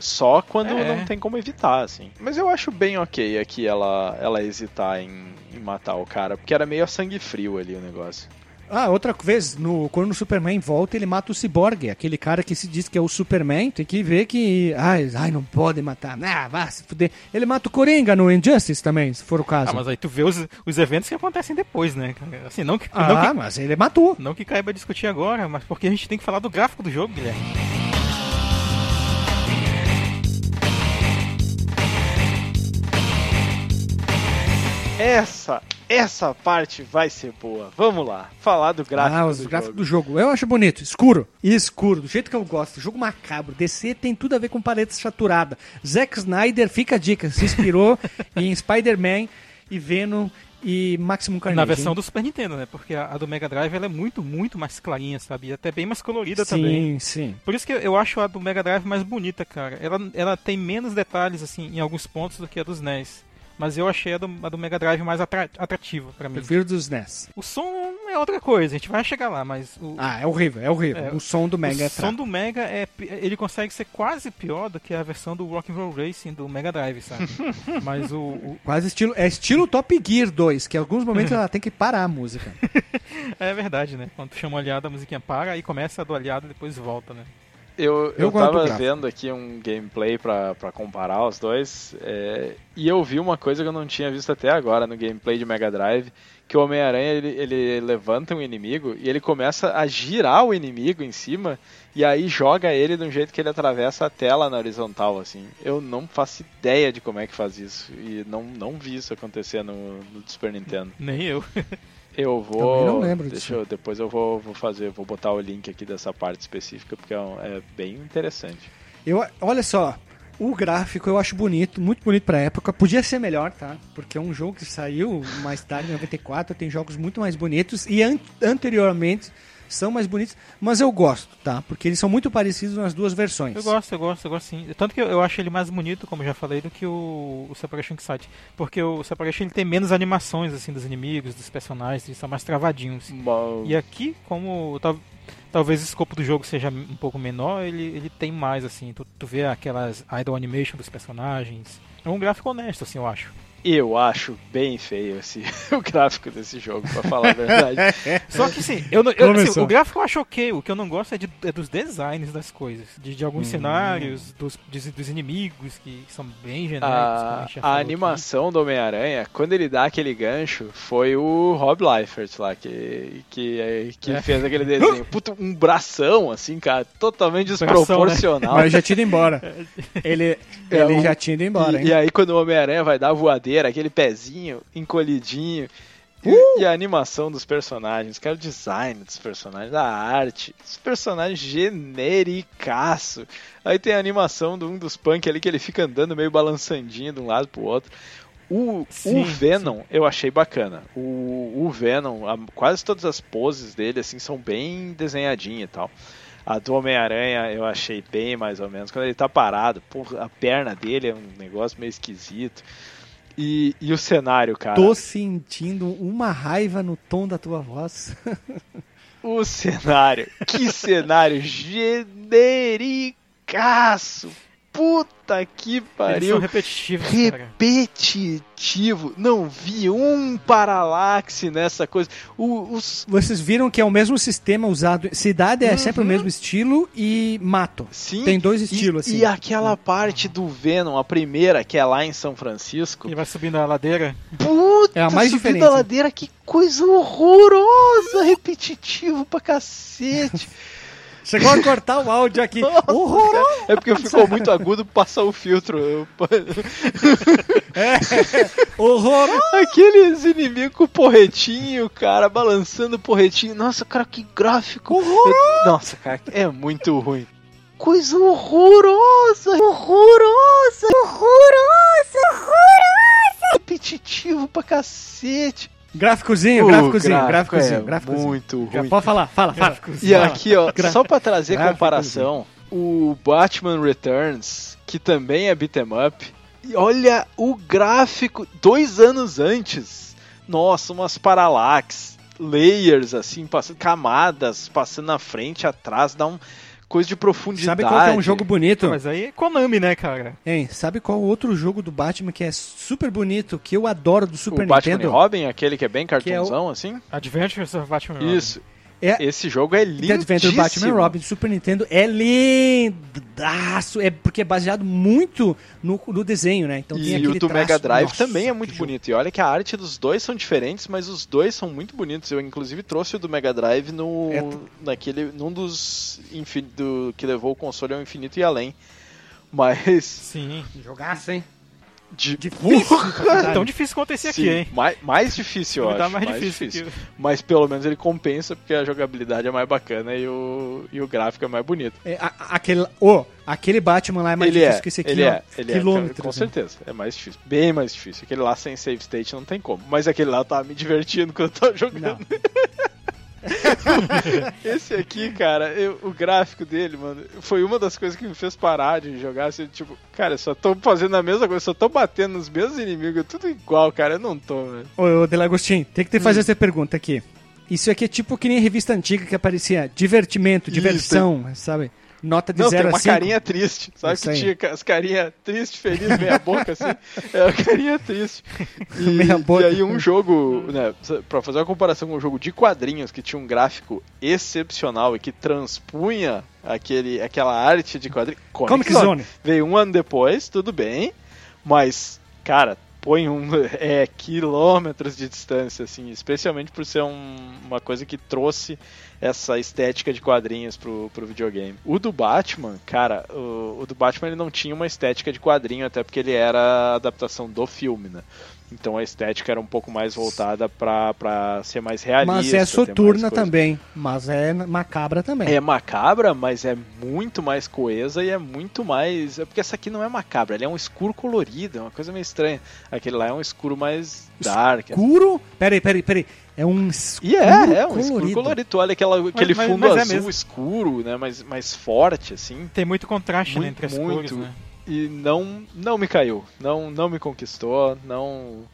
só quando É. não tem como evitar, assim. Mas eu acho bem ok aqui ela, ela hesitar em, em matar o cara, porque era meio a sangue frio ali o negócio. Ah, outra vez, no, quando o Superman volta, ele mata o Cyborg, aquele cara que se diz que é o Superman, tem que ver que. Ai, ai não pode matar. Ah, vá se fuder. Ele mata o Coringa no Injustice também, se for o caso. Ah, mas aí tu vê os, os eventos que acontecem depois, né? Assim, não que, Ah, não que, mas ele matou. não que caiba discutir agora, mas porque a gente tem que falar do gráfico do jogo, Guilherme. Essa, essa parte vai ser boa. Vamos lá, falar do gráfico ah, os do gráficos do jogo. Eu acho bonito, escuro. Escuro, do jeito que eu gosto. Jogo macabro. DC tem tudo a ver com paleta saturada. Zack Snyder, fica a dica, se inspirou em Spider-Man e Venom e Maximum Carnage. Na versão hein? do Super Nintendo, né? Porque a, a do Mega Drive ela é muito, muito mais clarinha, sabe? E até bem mais colorida sim, também. Sim, Por isso que eu acho a do Mega Drive mais bonita, cara. Ela, ela tem menos detalhes, assim, em alguns pontos do que a dos NES. Mas eu achei a do, a do Mega Drive mais atra- atrativa pra mim. Prefiro dos NES. O som é outra coisa, a gente vai chegar lá, mas o, Ah, é horrível, é horrível. É, o som do Mega o é som fraco. do Mega é ele consegue ser quase pior do que a versão do Rock'n'Roll Racing do Mega Drive, sabe? mas o, o- Quase estilo. É estilo Top Gear 2, que em alguns momentos ela tem que parar a música. é verdade, né? Quando tu chama o aliado, a musiquinha para e começa a do aliado e depois volta, né? Eu, Eu eu tava vendo aqui um gameplay pra, pra comparar os dois, é, e eu vi uma coisa que eu não tinha visto até agora no gameplay de Mega Drive, que o Homem-Aranha ele, ele levanta um inimigo e ele começa a girar o inimigo em cima, e aí joga ele de um jeito que ele atravessa a tela na horizontal, assim. Eu não faço ideia de como é que faz isso, e não, não vi isso acontecer no, no Super Nintendo. Nem eu. Eu vou. não lembro deixa disso. eu, depois eu vou, vou fazer, vou botar o link aqui dessa parte específica, porque é, um- é bem interessante. Eu, olha só, o gráfico eu acho bonito, muito bonito pra época. Podia ser melhor, tá? Porque é um jogo que saiu mais tarde, em 94, tem jogos muito mais bonitos e an- anteriormente são mais bonitos, mas eu gosto, tá? Porque eles são muito parecidos nas duas versões. Eu gosto, eu gosto, eu gosto sim. Tanto que eu, eu acho ele mais bonito, como eu já falei, do que o, o Separation Excite. Porque o Separation ele tem menos animações, assim, dos inimigos, dos personagens, eles são mais travadinhos. Bom, E aqui, como tal- talvez o escopo do jogo seja um pouco menor, ele, ele tem mais, assim. Tu, tu vê aquelas idle animation dos personagens. É um gráfico honesto, assim, eu acho. Eu acho bem feio esse, o gráfico desse jogo, pra falar a verdade. Só que sim, eu, eu- assim, o gráfico eu acho ok. O que eu não gosto é, de- é dos designs das coisas. De, de alguns cenários, dos, dos, dos inimigos, que são bem genéricos. A, gente já a falou aqui. animação do Homem-Aranha, quando ele dá aquele gancho, foi o Rob Liefert lá, que, que, que É. fez aquele desenho. Puta, um bração, assim, cara, totalmente Bração, né? desproporcional. Mas já tinha ido embora. Ele, É, ele o- já tinha ido embora, e, hein? e aí quando o Homem-Aranha vai dar a aquele pezinho encolhidinho. E, Uh! e a animação dos personagens, cara, o design dos personagens, a arte, os personagens genericaço. Aí tem a animação de um dos punk ali que ele fica andando meio balançandinho de um lado pro outro. O, Sim, o Venom eu achei bacana. O, o Venom, a- quase todas as poses dele assim são bem desenhadinhas e tal. A do Homem-Aranha eu achei bem mais ou menos. Quando ele tá parado, porra, a perna dele é um negócio meio esquisito. E, e o cenário, cara. Tô sentindo uma raiva no tom da tua voz. O cenário. Que cenário genericaço. Puta que Eles pariu. são repetitivos, cara. repetitivo. Não vi um paralaxe nessa coisa. O- os. Vocês viram que é o mesmo sistema usado. Cidade é sempre o Uhum. mesmo estilo e mato. Sim, Tem dois e- estilos, assim. E aquela parte do Venom, a primeira, que é lá em São Francisco. Ele vai subindo a ladeira. Puta, É a mais subindo diferente. a ladeira, que coisa horrorosa, repetitivo pra cacete. Chegou a cortar o áudio aqui. Horroroso! É porque ficou muito agudo, passa o filtro. Eu- Horroroso! Aqueles inimigos com o porretinho, cara, balançando o porretinho. Nossa, cara, que gráfico. Eu- Nossa, cara, é muito ruim. Coisa horrorosa, horrorosa, horrorosa, horrorosa. Repetitivo pra cacete. Gráficozinho, O gráficozinho, gráfico gráficozinho, é gráficozinho. muito Já ruim. pode falar, fala, fala. E Fala. aqui, ó, Gra- só pra trazer comparação, o Batman Returns, que também é beat'em up, e olha o gráfico dois anos antes. Nossa, umas parallax, layers assim, passando camadas, passando na frente, atrás, dá um coisa de profundidade. Sabe qual que é um jogo bonito? Mas aí é Konami, né, cara? Hein, sabe qual outro jogo do Batman que é super bonito, que eu adoro do Super o Batman Nintendo? e Robin, aquele que é bem Que é o- assim? Adventures of Batman Robin. Isso. É Esse jogo é The lindo. Adventure Batman Robin do Super Nintendo é lindaço, é porque é baseado muito no, no desenho, né? Então tem E o do Mega Drive Nossa, também é muito que jogo. bonito. E olha que a arte dos dois são diferentes, mas os dois são muito bonitos. Eu inclusive trouxe o do Mega Drive no É, naquele num dos infin, do que levou o console ao infinito e além. Mas Sim. Jogaço, hein? De Difícil. É caralho. tão difícil quanto esse aqui, sim, hein? mais, mais difícil, eu acho. mais difícil. que- Mas pelo menos ele compensa porque a jogabilidade é mais bacana e o, e o gráfico é mais bonito. É, a- aquele, oh, aquele Batman lá é mais ele difícil é, que esse aqui, ele ó. é, ele é, quilômetros. com né? certeza, é mais difícil, bem mais difícil. Aquele lá sem save state não tem como, mas aquele lá eu tava me divertindo quando eu tava jogando. Esse aqui, cara, eu- o gráfico dele, mano, foi uma das coisas que me fez parar de jogar, assim, tipo, cara, só tô fazendo a mesma coisa, só tô batendo nos mesmos inimigos, tudo igual, cara, eu não tô, velho. Ô, ô Delagostin, tem que te Hum. fazer essa pergunta aqui. Isso aqui é tipo que nem revista antiga que aparecia divertimento, Isso, diversão, sabe? Nota de Não, tem 0 a uma 5. carinha triste. Sabe que tinha as carinhas triste, feliz, meia boca, assim? É a carinha triste. E, Meia boca. e aí um jogo, né, pra fazer uma comparação com um jogo de quadrinhos que tinha um gráfico excepcional e que transpunha aquele, aquela arte de quadrinhos. Comic Zone. Veio um ano depois, tudo bem, mas, cara, põe um é, quilômetros de distância, assim, especialmente por ser um- uma coisa que trouxe essa estética de quadrinhos pro, pro videogame. O do Batman, cara, o, o do Batman ele não tinha uma estética de quadrinho, até porque ele era a adaptação do filme, né? Então a estética era um pouco mais voltada pra, pra ser mais realista. Mas é soturna também. Mas é macabra também. É macabra, mas é muito mais coesa e é muito mais. É porque essa aqui não é macabra, ela é um escuro colorido, é uma coisa meio estranha. Aquele lá é um escuro mais dark. assim. Escuro? Peraí, peraí, peraí. É um escuro E é, é um escuro colorido. colorido. Tu olha aquela, aquele mas- fundo mas é azul mesmo. escuro, né? Mais, mais forte, assim. Tem muito contraste né, Muito, entre as muito. cores, né? E não, não me caiu. Não, não me conquistou. Não.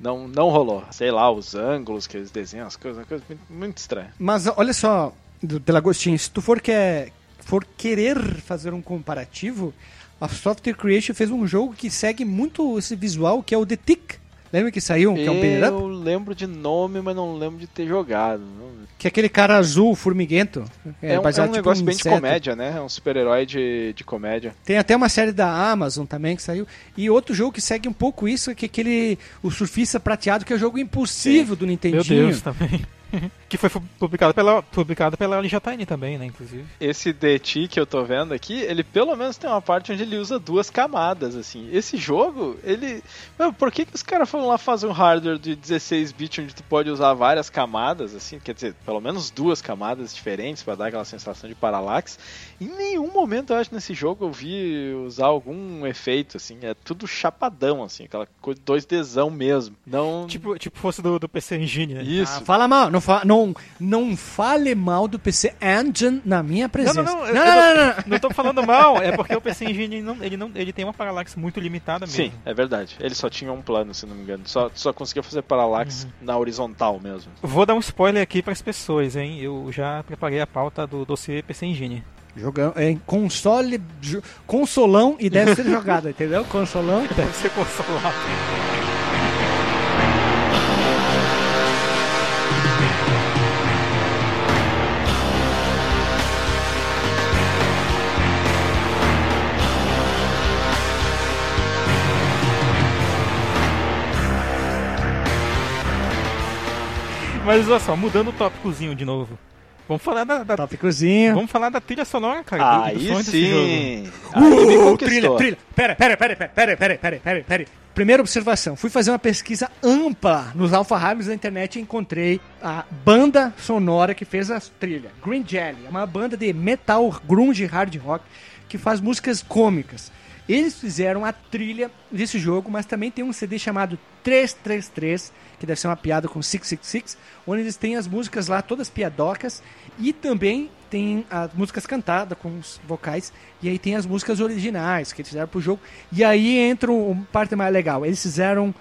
Não, não rolou. Sei lá, os ângulos que eles desenham, as coisas, uma coisa muito, muito estranha. Mas olha só, Delagostinho, se tu for, quer, for querer fazer um comparativo, a Software Creation fez um jogo que segue muito esse visual, que é o The Tick. Lembra que saiu, que é um up? Eu lembro de nome, mas não lembro de ter jogado. Que é aquele cara azul, formiguento. É, um, é baseado um tipo negócio em bem de comédia, né? É um super-herói de, de comédia. Tem até uma série da Amazon também que saiu. E outro jogo que segue um pouco isso, que é aquele O Surfista Prateado, que é o jogo impossível do Nintendinho. Meu Deus, também. que foi publicado pela, publicado pela LJN também, né, inclusive. Esse DT que eu tô vendo aqui, ele pelo menos tem uma parte onde ele usa duas camadas, assim. Esse jogo, ele... Meu, por que que os caras foram lá fazer um hardware de 16 bits onde tu pode usar várias camadas, assim? Quer dizer, pelo menos duas camadas diferentes pra dar aquela sensação de paralaxe. Em nenhum momento, eu acho, nesse jogo eu vi usar algum efeito, assim. É tudo chapadão, assim. Aquela coisa 2Dzão mesmo. Não... Tipo, tipo fosse do, do PC Engine, né? Isso. Ah, fala mal, não, fa não, não fale mal do PC Engine na minha Não, presença. não, não, eu- não, eu não, não, não. Não tô falando mal, é porque o PC Engine ele não, ele, não, ele tem uma paralaxe muito limitada mesmo. Sim, é verdade. Ele só tinha um plano, se não me engano. Só, só conseguia fazer paralaxe na horizontal mesmo. Vou dar um spoiler aqui para as pessoas, hein? Eu já preparei a pauta do dossiê PC Engine. Jogão, é, console, jo- consolão e deve ser jogado, entendeu? Consolão. Deve ser consolado. Mas olha só, mudando o tópicozinho de novo. Vamos falar da, da- Tópicozinho. vamos falar da trilha sonora, cara. do- Aí sons desse jogo. sim! Aí Uh, trilha, trilha. Pera, pera, pera, pera, pera, pera, pera, pera, pera. Primeira observação. Fui fazer uma pesquisa ampla nos alfarrábios da internet e encontrei a banda sonora que fez a trilha. Green Jelly. É uma banda de metal, grunge, hard rock que faz músicas cômicas. Eles fizeram a trilha desse jogo, mas também tem um CD chamado 333, que deve ser uma piada com 666, onde eles têm as músicas lá, todas piadocas, e também tem as músicas cantadas com os vocais, e aí tem as músicas originais que eles fizeram pro jogo. E aí entra uma parte mais legal. Eles fizeram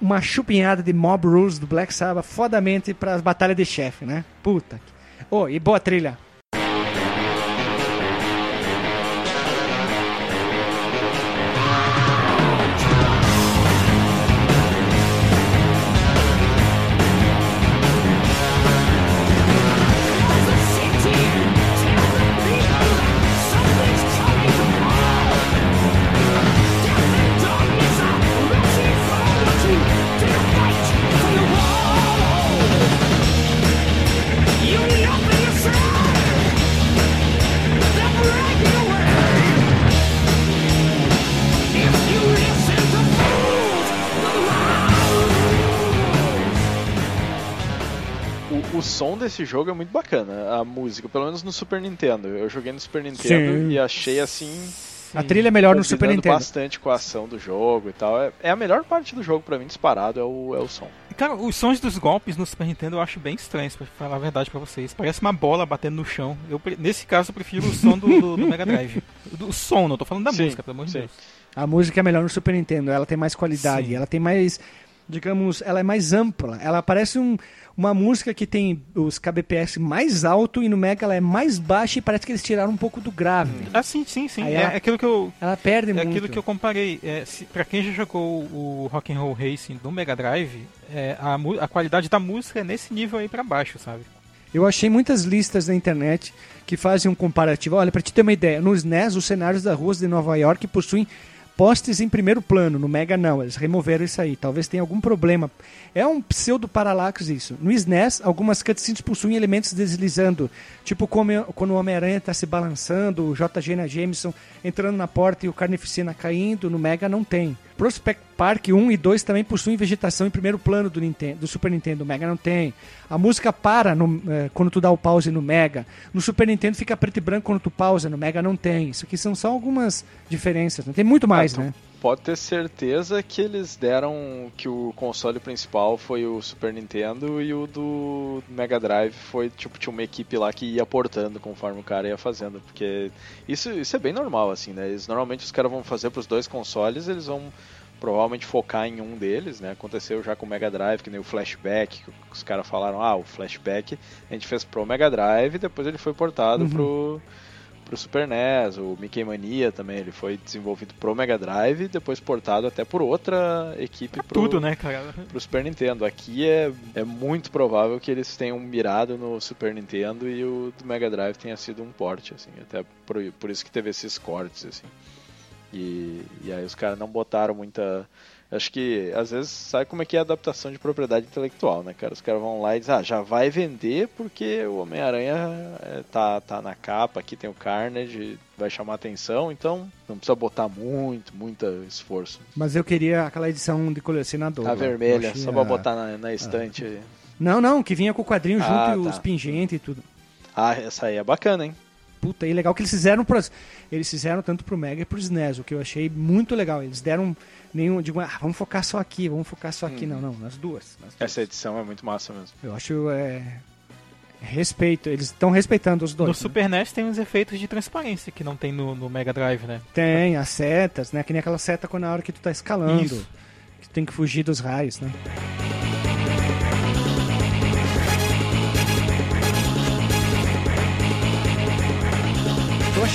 uma chupinhada de Mob Rules do Black Sabbath fodamente para as batalhas de chefe, né? Puta. Oh, e boa trilha. Desse jogo é muito bacana, a música, pelo menos no Super Nintendo. Eu joguei no Super Nintendo Sim. e achei assim. A trilha é melhor no Super Nintendo. bastante com a ação do jogo e tal. É, é a melhor parte do jogo pra mim, disparado, é o, é o som. Cara, os sons dos golpes no Super Nintendo eu acho bem estranhos, pra falar a verdade pra vocês. Parece uma bola batendo no chão. Eu, nesse caso, eu prefiro o som do, do- do Mega Drive. Do som, não tô falando da Sim, música, pelo amor de sim. Deus. A música é melhor no Super Nintendo, ela tem mais qualidade, Sim. ela tem mais, digamos, ela é mais ampla. Ela parece um, uma música que tem os kbps mais alto e no Mega ela é mais baixa e parece que eles tiraram um pouco do grave. Ah, sim, sim, sim. Aí É, ela- aquilo que eu. Ela perde É muito. aquilo que eu comparei. É, se, pra quem já jogou o Rock'n'Roll Racing do Mega Drive, é, a, a qualidade da música é nesse nível aí pra baixo, sabe? Eu achei muitas listas na internet que fazem um comparativo. Olha, pra te ter uma ideia, nos NES, os cenários das ruas de Nova York possuem postes em primeiro plano. No Mega, não. Eles removeram isso aí. Talvez tenha algum problema. É um pseudo paralax isso. No SNES, algumas cutscenes possuem elementos deslizando. Tipo como, quando o Homem-Aranha está se balançando, o J. Jonah Jameson entrando na porta e o Carnificina caindo. No Mega não tem. Prospect Park 1 e 2 também possuem vegetação em primeiro plano do, Nintendo, do Super Nintendo. O Mega não tem. A música para no, eh, quando tu dá o pause no Mega. No Super Nintendo fica preto e branco quando tu pausa. No Mega não tem. Isso aqui são só algumas diferenças. Não tem muito mais, Ah, tu né? Pode ter certeza que eles deram que o console principal foi o Super Nintendo e o do Mega Drive foi tipo tinha uma equipe lá que ia portando conforme o cara ia fazendo, porque isso, isso é bem normal assim, né? Eles, normalmente os caras vão fazer para os dois consoles, eles vão provavelmente focar em um deles, né? Aconteceu já com o Mega Drive, que nem o Flashback, que os caras falaram, ah, o Flashback a gente fez pro Mega Drive e depois ele foi portado Uhum. pro pro Super NES, o Mickey Mania também, ele foi desenvolvido pro Mega Drive e depois portado até por outra equipe Pra pro, tudo, né, cara? pro Super Nintendo. Aqui é, é muito provável que eles tenham mirado no Super Nintendo e o do Mega Drive tenha sido um porte, assim, até por, por isso que teve esses cortes, assim. E, e aí os caras não botaram muita. Acho que às vezes sabe como é que é a adaptação de propriedade intelectual, né, cara? Os caras vão lá e dizem, ah, já vai vender porque o Homem-Aranha é, tá, tá na capa, aqui tem o Carnage, vai chamar atenção, então não precisa botar muito, muito esforço. Mas eu queria aquela edição de colecionador. A lá. vermelha, Eu achei só pra botar na, na estante. Não, não, que vinha com o quadrinho junto Ah, e tá. os pingentes e tudo. Ah, essa aí é bacana, hein? Puta, e legal que eles fizeram pros, eles fizeram tanto pro Mega e pro SNES, o que eu achei muito legal. Eles deram nenhum, digo, ah, vamos focar só aqui, vamos focar só aqui. Não, não, nas duas. nas duas. Essa edição é muito massa mesmo. Eu acho é, respeito, eles estão respeitando os dois. No né? Super NES tem uns efeitos de transparência que não tem no, no Mega Drive, né? Tem as setas, né? Que nem aquela seta quando na hora que tu tá escalando, Isso. que tu tem que fugir dos raios, né?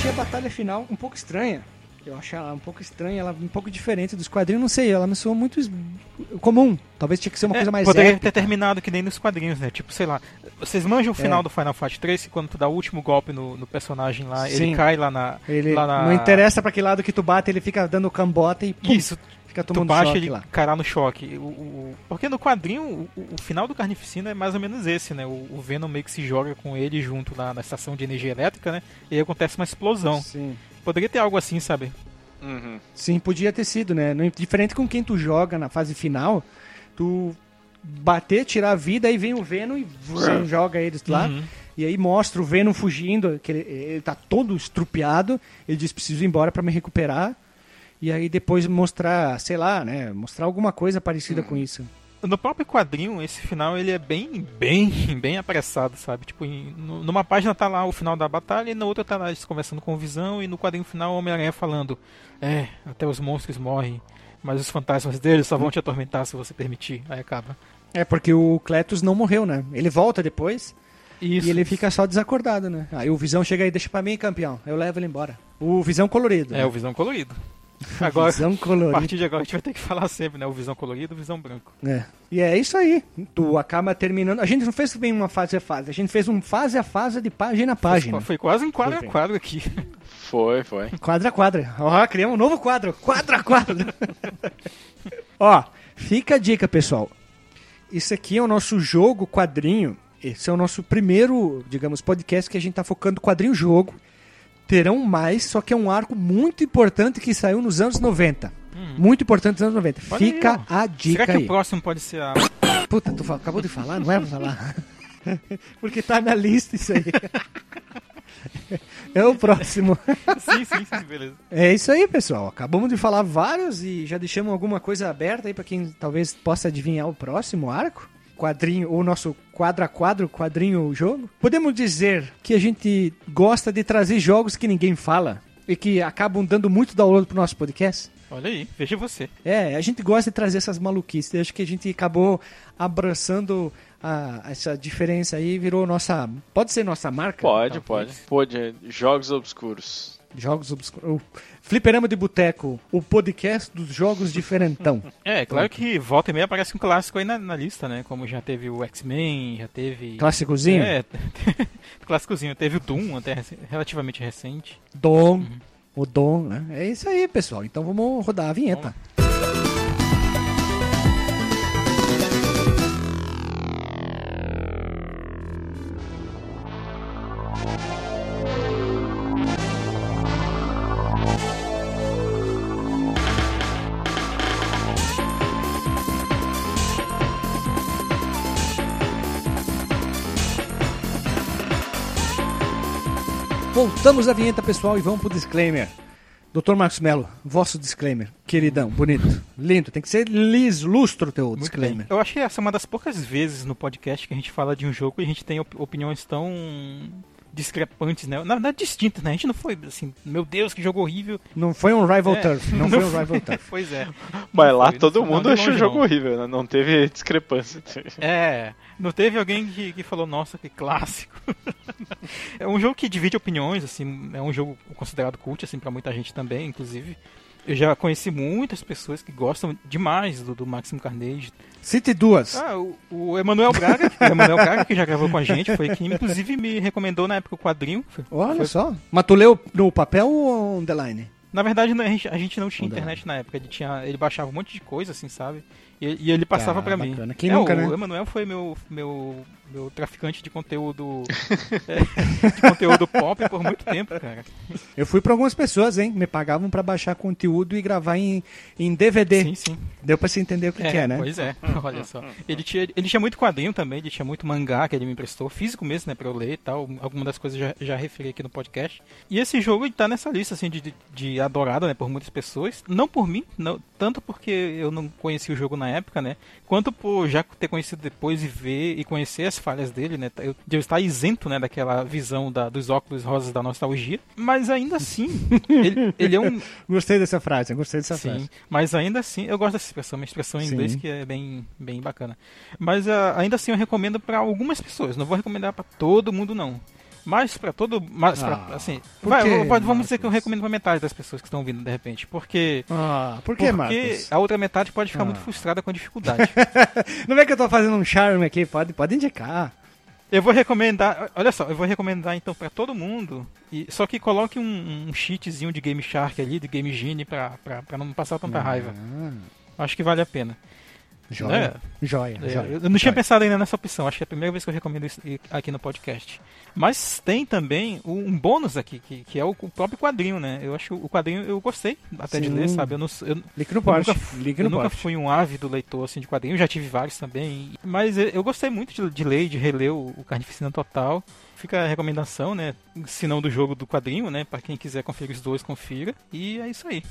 Achei a batalha final um pouco estranha. Eu achei ela um pouco estranha, ela um pouco diferente dos quadrinhos, não sei, ela me soou muito comum. Talvez tinha que ser uma É, coisa mais poderia épica. ter terminado que nem nos quadrinhos, né? Tipo, sei lá. Vocês manjam o final do Final Fight 3, que quando tu dá o último golpe no, no personagem lá, Sim. ele cai lá na. Ele lá na... não interessa pra que lado que tu bate, ele fica dando cambota e pum, Isso, fica tu tomando baixa choque ele lá. no choque. O, o- porque no quadrinho, o, o final do Carnificina é mais ou menos esse, né? O, o Venom meio que se joga com ele junto lá na estação de energia elétrica, né? E aí acontece uma explosão. Sim. Poderia ter algo assim, sabe? Uhum. Sim, podia ter sido, né? Diferente com quem tu joga na fase final, tu bater, tirar a vida, aí vem o Venom e joga eles lá. Uhum. E aí mostra o Venom fugindo, que ele, ele tá todo estrupiado. Ele diz: preciso ir embora pra me recuperar. E aí depois mostrar, sei lá, né? Mostrar alguma coisa parecida com isso. No próprio quadrinho, esse final ele é bem, bem, bem apressado, sabe? Tipo, em- nu- numa página tá lá o final da batalha e na outra tá lá eles conversando com o Visão e no quadrinho final o Homem-Aranha falando: É, até os monstros morrem, mas os fantasmas deles só vão te atormentar se você permitir. Aí acaba. É porque o Cletus não morreu, né? Ele volta depois Isso. e ele fica só desacordado, né? Aí o Visão chega aí, deixa pra mim, campeão. Eu levo ele embora. O Visão colorido. É, né? o Visão colorido. Agora, Visão a colorido. partir de agora a gente vai ter que falar sempre, né? O Visão colorido e o Visão branco. É. E é isso aí. Tu acaba terminando. A gente não fez bem uma fase a fase, a gente fez um fase a fase de página a página. Foi quase um quadro a Foi. quadro aqui. Foi, foi. Quadra a quadra. Ó, criamos um novo quadro. Quadra a quadra. Ó, fica a dica, pessoal. Isso aqui é o nosso jogo quadrinho. Esse é o nosso primeiro, digamos, podcast que a gente tá focando quadrinho-jogo. Terão mais, só que é um arco muito importante que saiu nos anos 90. Muito importante nos anos 90. Olha aí, Fica ó. a dica Será que aí. o próximo pode ser a. Puta, tu acabou de falar? Não é pra falar? Porque tá na lista isso aí. É o próximo. sim, sim, sim, beleza. É isso aí, pessoal. Acabamos de falar vários e já deixamos alguma coisa aberta aí pra quem talvez possa adivinhar o próximo arco. Quadrinho, ou nosso quadro a quadro, quadrinho jogo. Podemos dizer que a gente gosta de trazer jogos que ninguém fala e que acabam dando muito download pro nosso podcast. Olha aí, veja você. É, a gente gosta de trazer essas maluquices. Eu acho que a gente acabou abraçando a- essa diferença aí e virou nossa. Pode ser nossa marca? Pode, Talvez. pode. Pode. Jogos obscuros. Jogos obscuros. Fliperama de Boteco, o podcast dos jogos diferentão. É, claro que volta e meia aparece um clássico aí na, na lista, né? Como já teve o X-Men, já teve. Clássicozinho? É, clássicozinho. Teve o Doom, até relativamente recente. Dom. O Dom, né? É isso aí, pessoal. Então vamos rodar a vinheta. Voltamos à vinheta, pessoal, e vamos pro disclaimer. Dr. Marcos Melo, vosso disclaimer. Queridão, bonito, lindo. Tem que ser liso, lustro o teu Muito disclaimer. bem. Eu achei essa uma das poucas vezes no podcast que a gente fala de um jogo e a gente tem op- opiniões tão discrepantes, né? Na verdade, distintas, né? A gente não foi assim, meu Deus, que jogo horrível. Não foi um Rival É, Turf. Não, foi um Rival Turf. pois é. Mas Não lá foi, todo não mundo não, achou o jogo não. horrível, né? Não teve discrepância. É, não teve alguém que, que falou, nossa, que clássico. é um jogo que divide opiniões, assim, é um jogo considerado cult, assim, pra muita gente também, inclusive. Eu já conheci muitas pessoas que gostam demais do, do Maximo Carnage. Cite duas. Ah, o, o Emanuel Braga, o Emanuel Braga, que já gravou com a gente, foi quem inclusive me recomendou na época o quadrinho. Foi- Olha foi- só. Mas tu leu no papel ou on the line? Na verdade, a gente, a gente não tinha internet na época, ele, tinha, ele baixava um monte de coisa, assim, sabe? E, e ele passava Ah, pra mim. Quem É, nunca, o, né? O Emanuel foi meu, meu, meu traficante de conteúdo é, de conteúdo pop por muito tempo, cara. Eu fui pra algumas pessoas, hein? Me pagavam pra baixar conteúdo e gravar em, em DVD. Sim, sim. Deu pra você entender o que que é, né? Pois é, olha só. Ele tinha, ele tinha muito quadrinho também, ele tinha muito mangá que ele me emprestou, físico mesmo, né, pra eu ler e tal. Algumas das coisas já, já referi aqui no podcast. E esse jogo ele tá nessa lista, assim, de, de, adorado, né, por muitas pessoas. Não por mim, não, tanto porque eu não conheci o jogo na época, né, quanto por já ter conhecido depois e ver e conhecer as falhas dele, né, de eu estar isento, né, daquela visão da, dos óculos rosas da nostalgia. Mas ainda assim, ele, ele é um, Gostei dessa frase, gostei dessa Sim, frase. mas ainda assim, eu gosto dessa expressão, uma expressão em Sim. inglês que é bem, bem bacana. Mas ah, ainda assim eu recomendo pra algumas pessoas, não vou recomendar pra todo mundo não. Mas pra todo, mas pra- Ah, assim, por vai, quê, eu- pode- vamos dizer que eu recomendo pra metade das pessoas que estão vindo de repente, porque Ah, por que, porque Marcos? a outra metade pode ficar Ah. muito frustrada com a dificuldade. Não é que eu tô fazendo um charme aqui, pode, pode indicar. eu vou recomendar, olha só, eu vou recomendar então pra todo mundo, e, só que coloque um, um cheatzinho de Game Shark ali, de Game Genie pra, pra, pra não passar tanta raiva. Ah, Acho que vale a pena. Joia, joia, É, joia. eu não tinha joia. pensado ainda nessa opção, acho que é a primeira vez que eu recomendo isso aqui no podcast. Mas tem também um bônus aqui, que, que é o, próprio quadrinho, né? Eu acho o quadrinho, eu gostei até de Sim. ler, sabe? Eu, não, eu, no eu nunca, ligue eu no nunca fui um ávido leitor assim, de quadrinhos, já tive vários também. Mas eu, eu gostei muito de, de ler e de reler o, o Carnificina Total. Fica a recomendação, né? Se não do jogo do quadrinho, né? Pra quem quiser conferir os dois, confira. E é isso aí.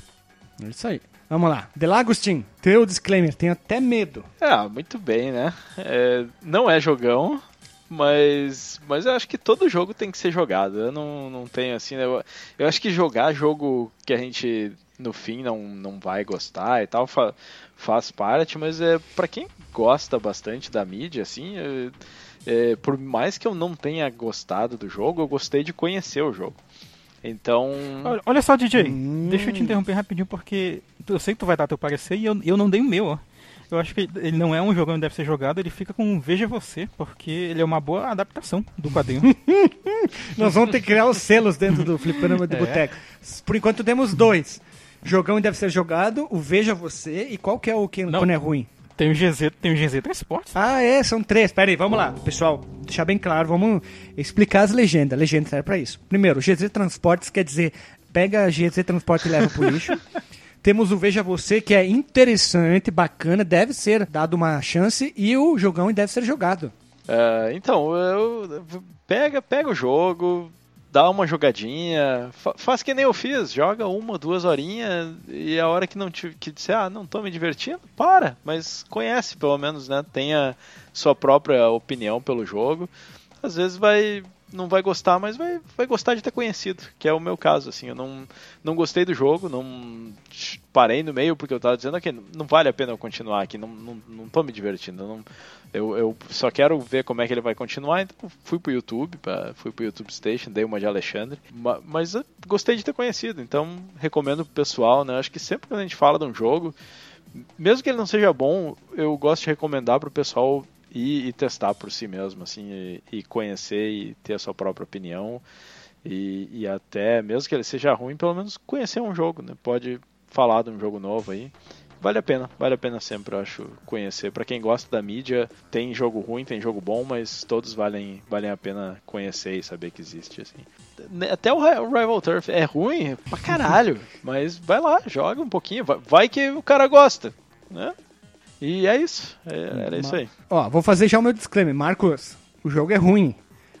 É isso aí. Vamos lá. Delagostin, teu disclaimer, tenho até medo. Ah, muito bem, né? É, não é jogão, mas, mas eu acho que todo jogo tem que ser jogado. Eu não, não tenho assim. Eu, eu acho que jogar jogo que a gente no fim não, não vai gostar e tal fa, faz parte, mas é para quem gosta bastante da mídia, assim. É, é, por mais que eu não tenha gostado do jogo, eu gostei de conhecer o jogo. Então. Olha só, DJ, hum. deixa eu te interromper rapidinho, porque eu sei que tu vai dar teu parecer e eu, eu não dei o meu, ó. Eu acho que ele não é um jogo que deve ser jogado, ele fica com Veja Você, porque ele é uma boa adaptação do quadrinho. Nós vamos ter que criar os selos dentro do Fliperama de é. Boteco. Por enquanto temos dois. Jogão deve ser jogado, o Veja Você e qual que é o que não. quando é ruim? Tem o GZ, tem o GZ Transportes. Ah, é, são três. Pera aí, vamos lá. Pessoal, deixar bem claro, vamos explicar as legendas. A legenda serve pra isso. Primeiro, GZ Transportes quer dizer pega GZ Transporte e leva pro lixo. Temos o Veja Você, que é interessante, bacana, deve ser dado uma chance, e o jogão deve ser jogado. Uh, então, eu, pega, pega o jogo, dá uma jogadinha, fa faz que nem eu fiz, joga uma, duas horinhas e a hora que não te, que disser, ah, não tô me divertindo, para, mas conhece pelo menos, né? Tenha sua própria opinião pelo jogo. Às vezes vai não vai gostar, mas vai, vai gostar de ter conhecido, que é o meu caso, assim, eu não, não gostei do jogo, não parei no meio porque eu tava dizendo que não vale a pena eu continuar aqui, não, não, não tô me divertindo, não, eu, eu só quero ver como é que ele vai continuar, então fui pro YouTube, pra, fui pro YouTube Station, dei uma de Alexandre, mas gostei de ter conhecido, então recomendo pro pessoal, né? Acho que sempre que a gente fala de um jogo, mesmo que ele não seja bom, eu gosto de recomendar pro pessoal ir e testar por si mesmo, assim, e, e, conhecer e ter a sua própria opinião. E, e até, mesmo que ele seja ruim, pelo menos conhecer um jogo, né? Pode falar de um jogo novo aí vale a pena, vale a pena sempre, eu acho, conhecer. Para quem gosta da mídia, tem jogo ruim, tem jogo bom, mas todos valem, valem a pena conhecer e saber que existe, assim. Até o Rival Turf é ruim pra caralho, mas vai lá, joga um pouquinho, vai, vai que o cara gosta, né? E é isso, é, era isso aí. Ó, vou fazer já o meu disclaimer. Marcos, o jogo é ruim,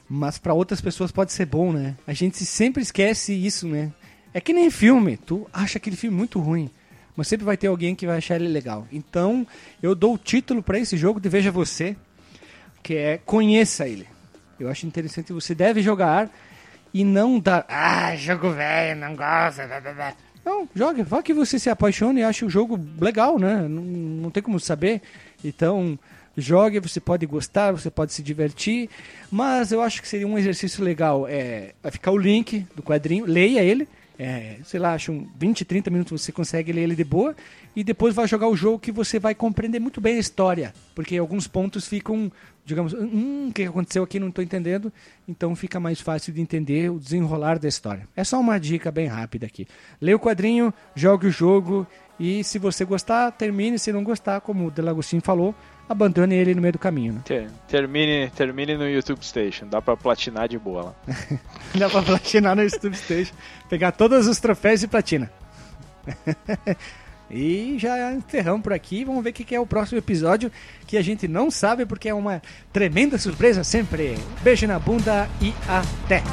mas para outras pessoas pode ser bom, né? A gente sempre esquece isso, né? É que nem filme, tu acha aquele filme muito ruim mas sempre vai ter alguém que vai achar ele legal. Então, eu dou o título para esse jogo de Veja Você, que é Conheça ele. Eu acho interessante, você deve jogar e não dar, ah, jogo velho, não gosta, blá, blá, blá. Não, joga, vá que você se apaixone e ache o jogo legal, né? Não, não tem como saber. Então, jogue, você pode gostar, você pode se divertir, mas eu acho que seria um exercício legal. É, vai ficar o link do quadrinho, leia ele é, sei lá, acho um 20, 30 minutos você consegue ler ele de boa e depois vai jogar o jogo que você vai compreender muito bem a história, porque alguns pontos ficam, digamos, hum, o que aconteceu aqui não estou entendendo, então fica mais fácil de entender o desenrolar da história. É só uma dica bem rápida aqui. Lê o quadrinho, jogue o jogo e se você gostar, termine, se não gostar, como o Delagostin falou, abandone ele no meio do caminho. Né? Termine, termine no YouTube Station, dá pra platinar de boa lá. dá pra platinar no YouTube Station, pegar todos os troféus e platina. e já encerramos por aqui, vamos ver o que é o próximo episódio, que a gente não sabe porque é uma tremenda surpresa sempre. Beijo na bunda e até!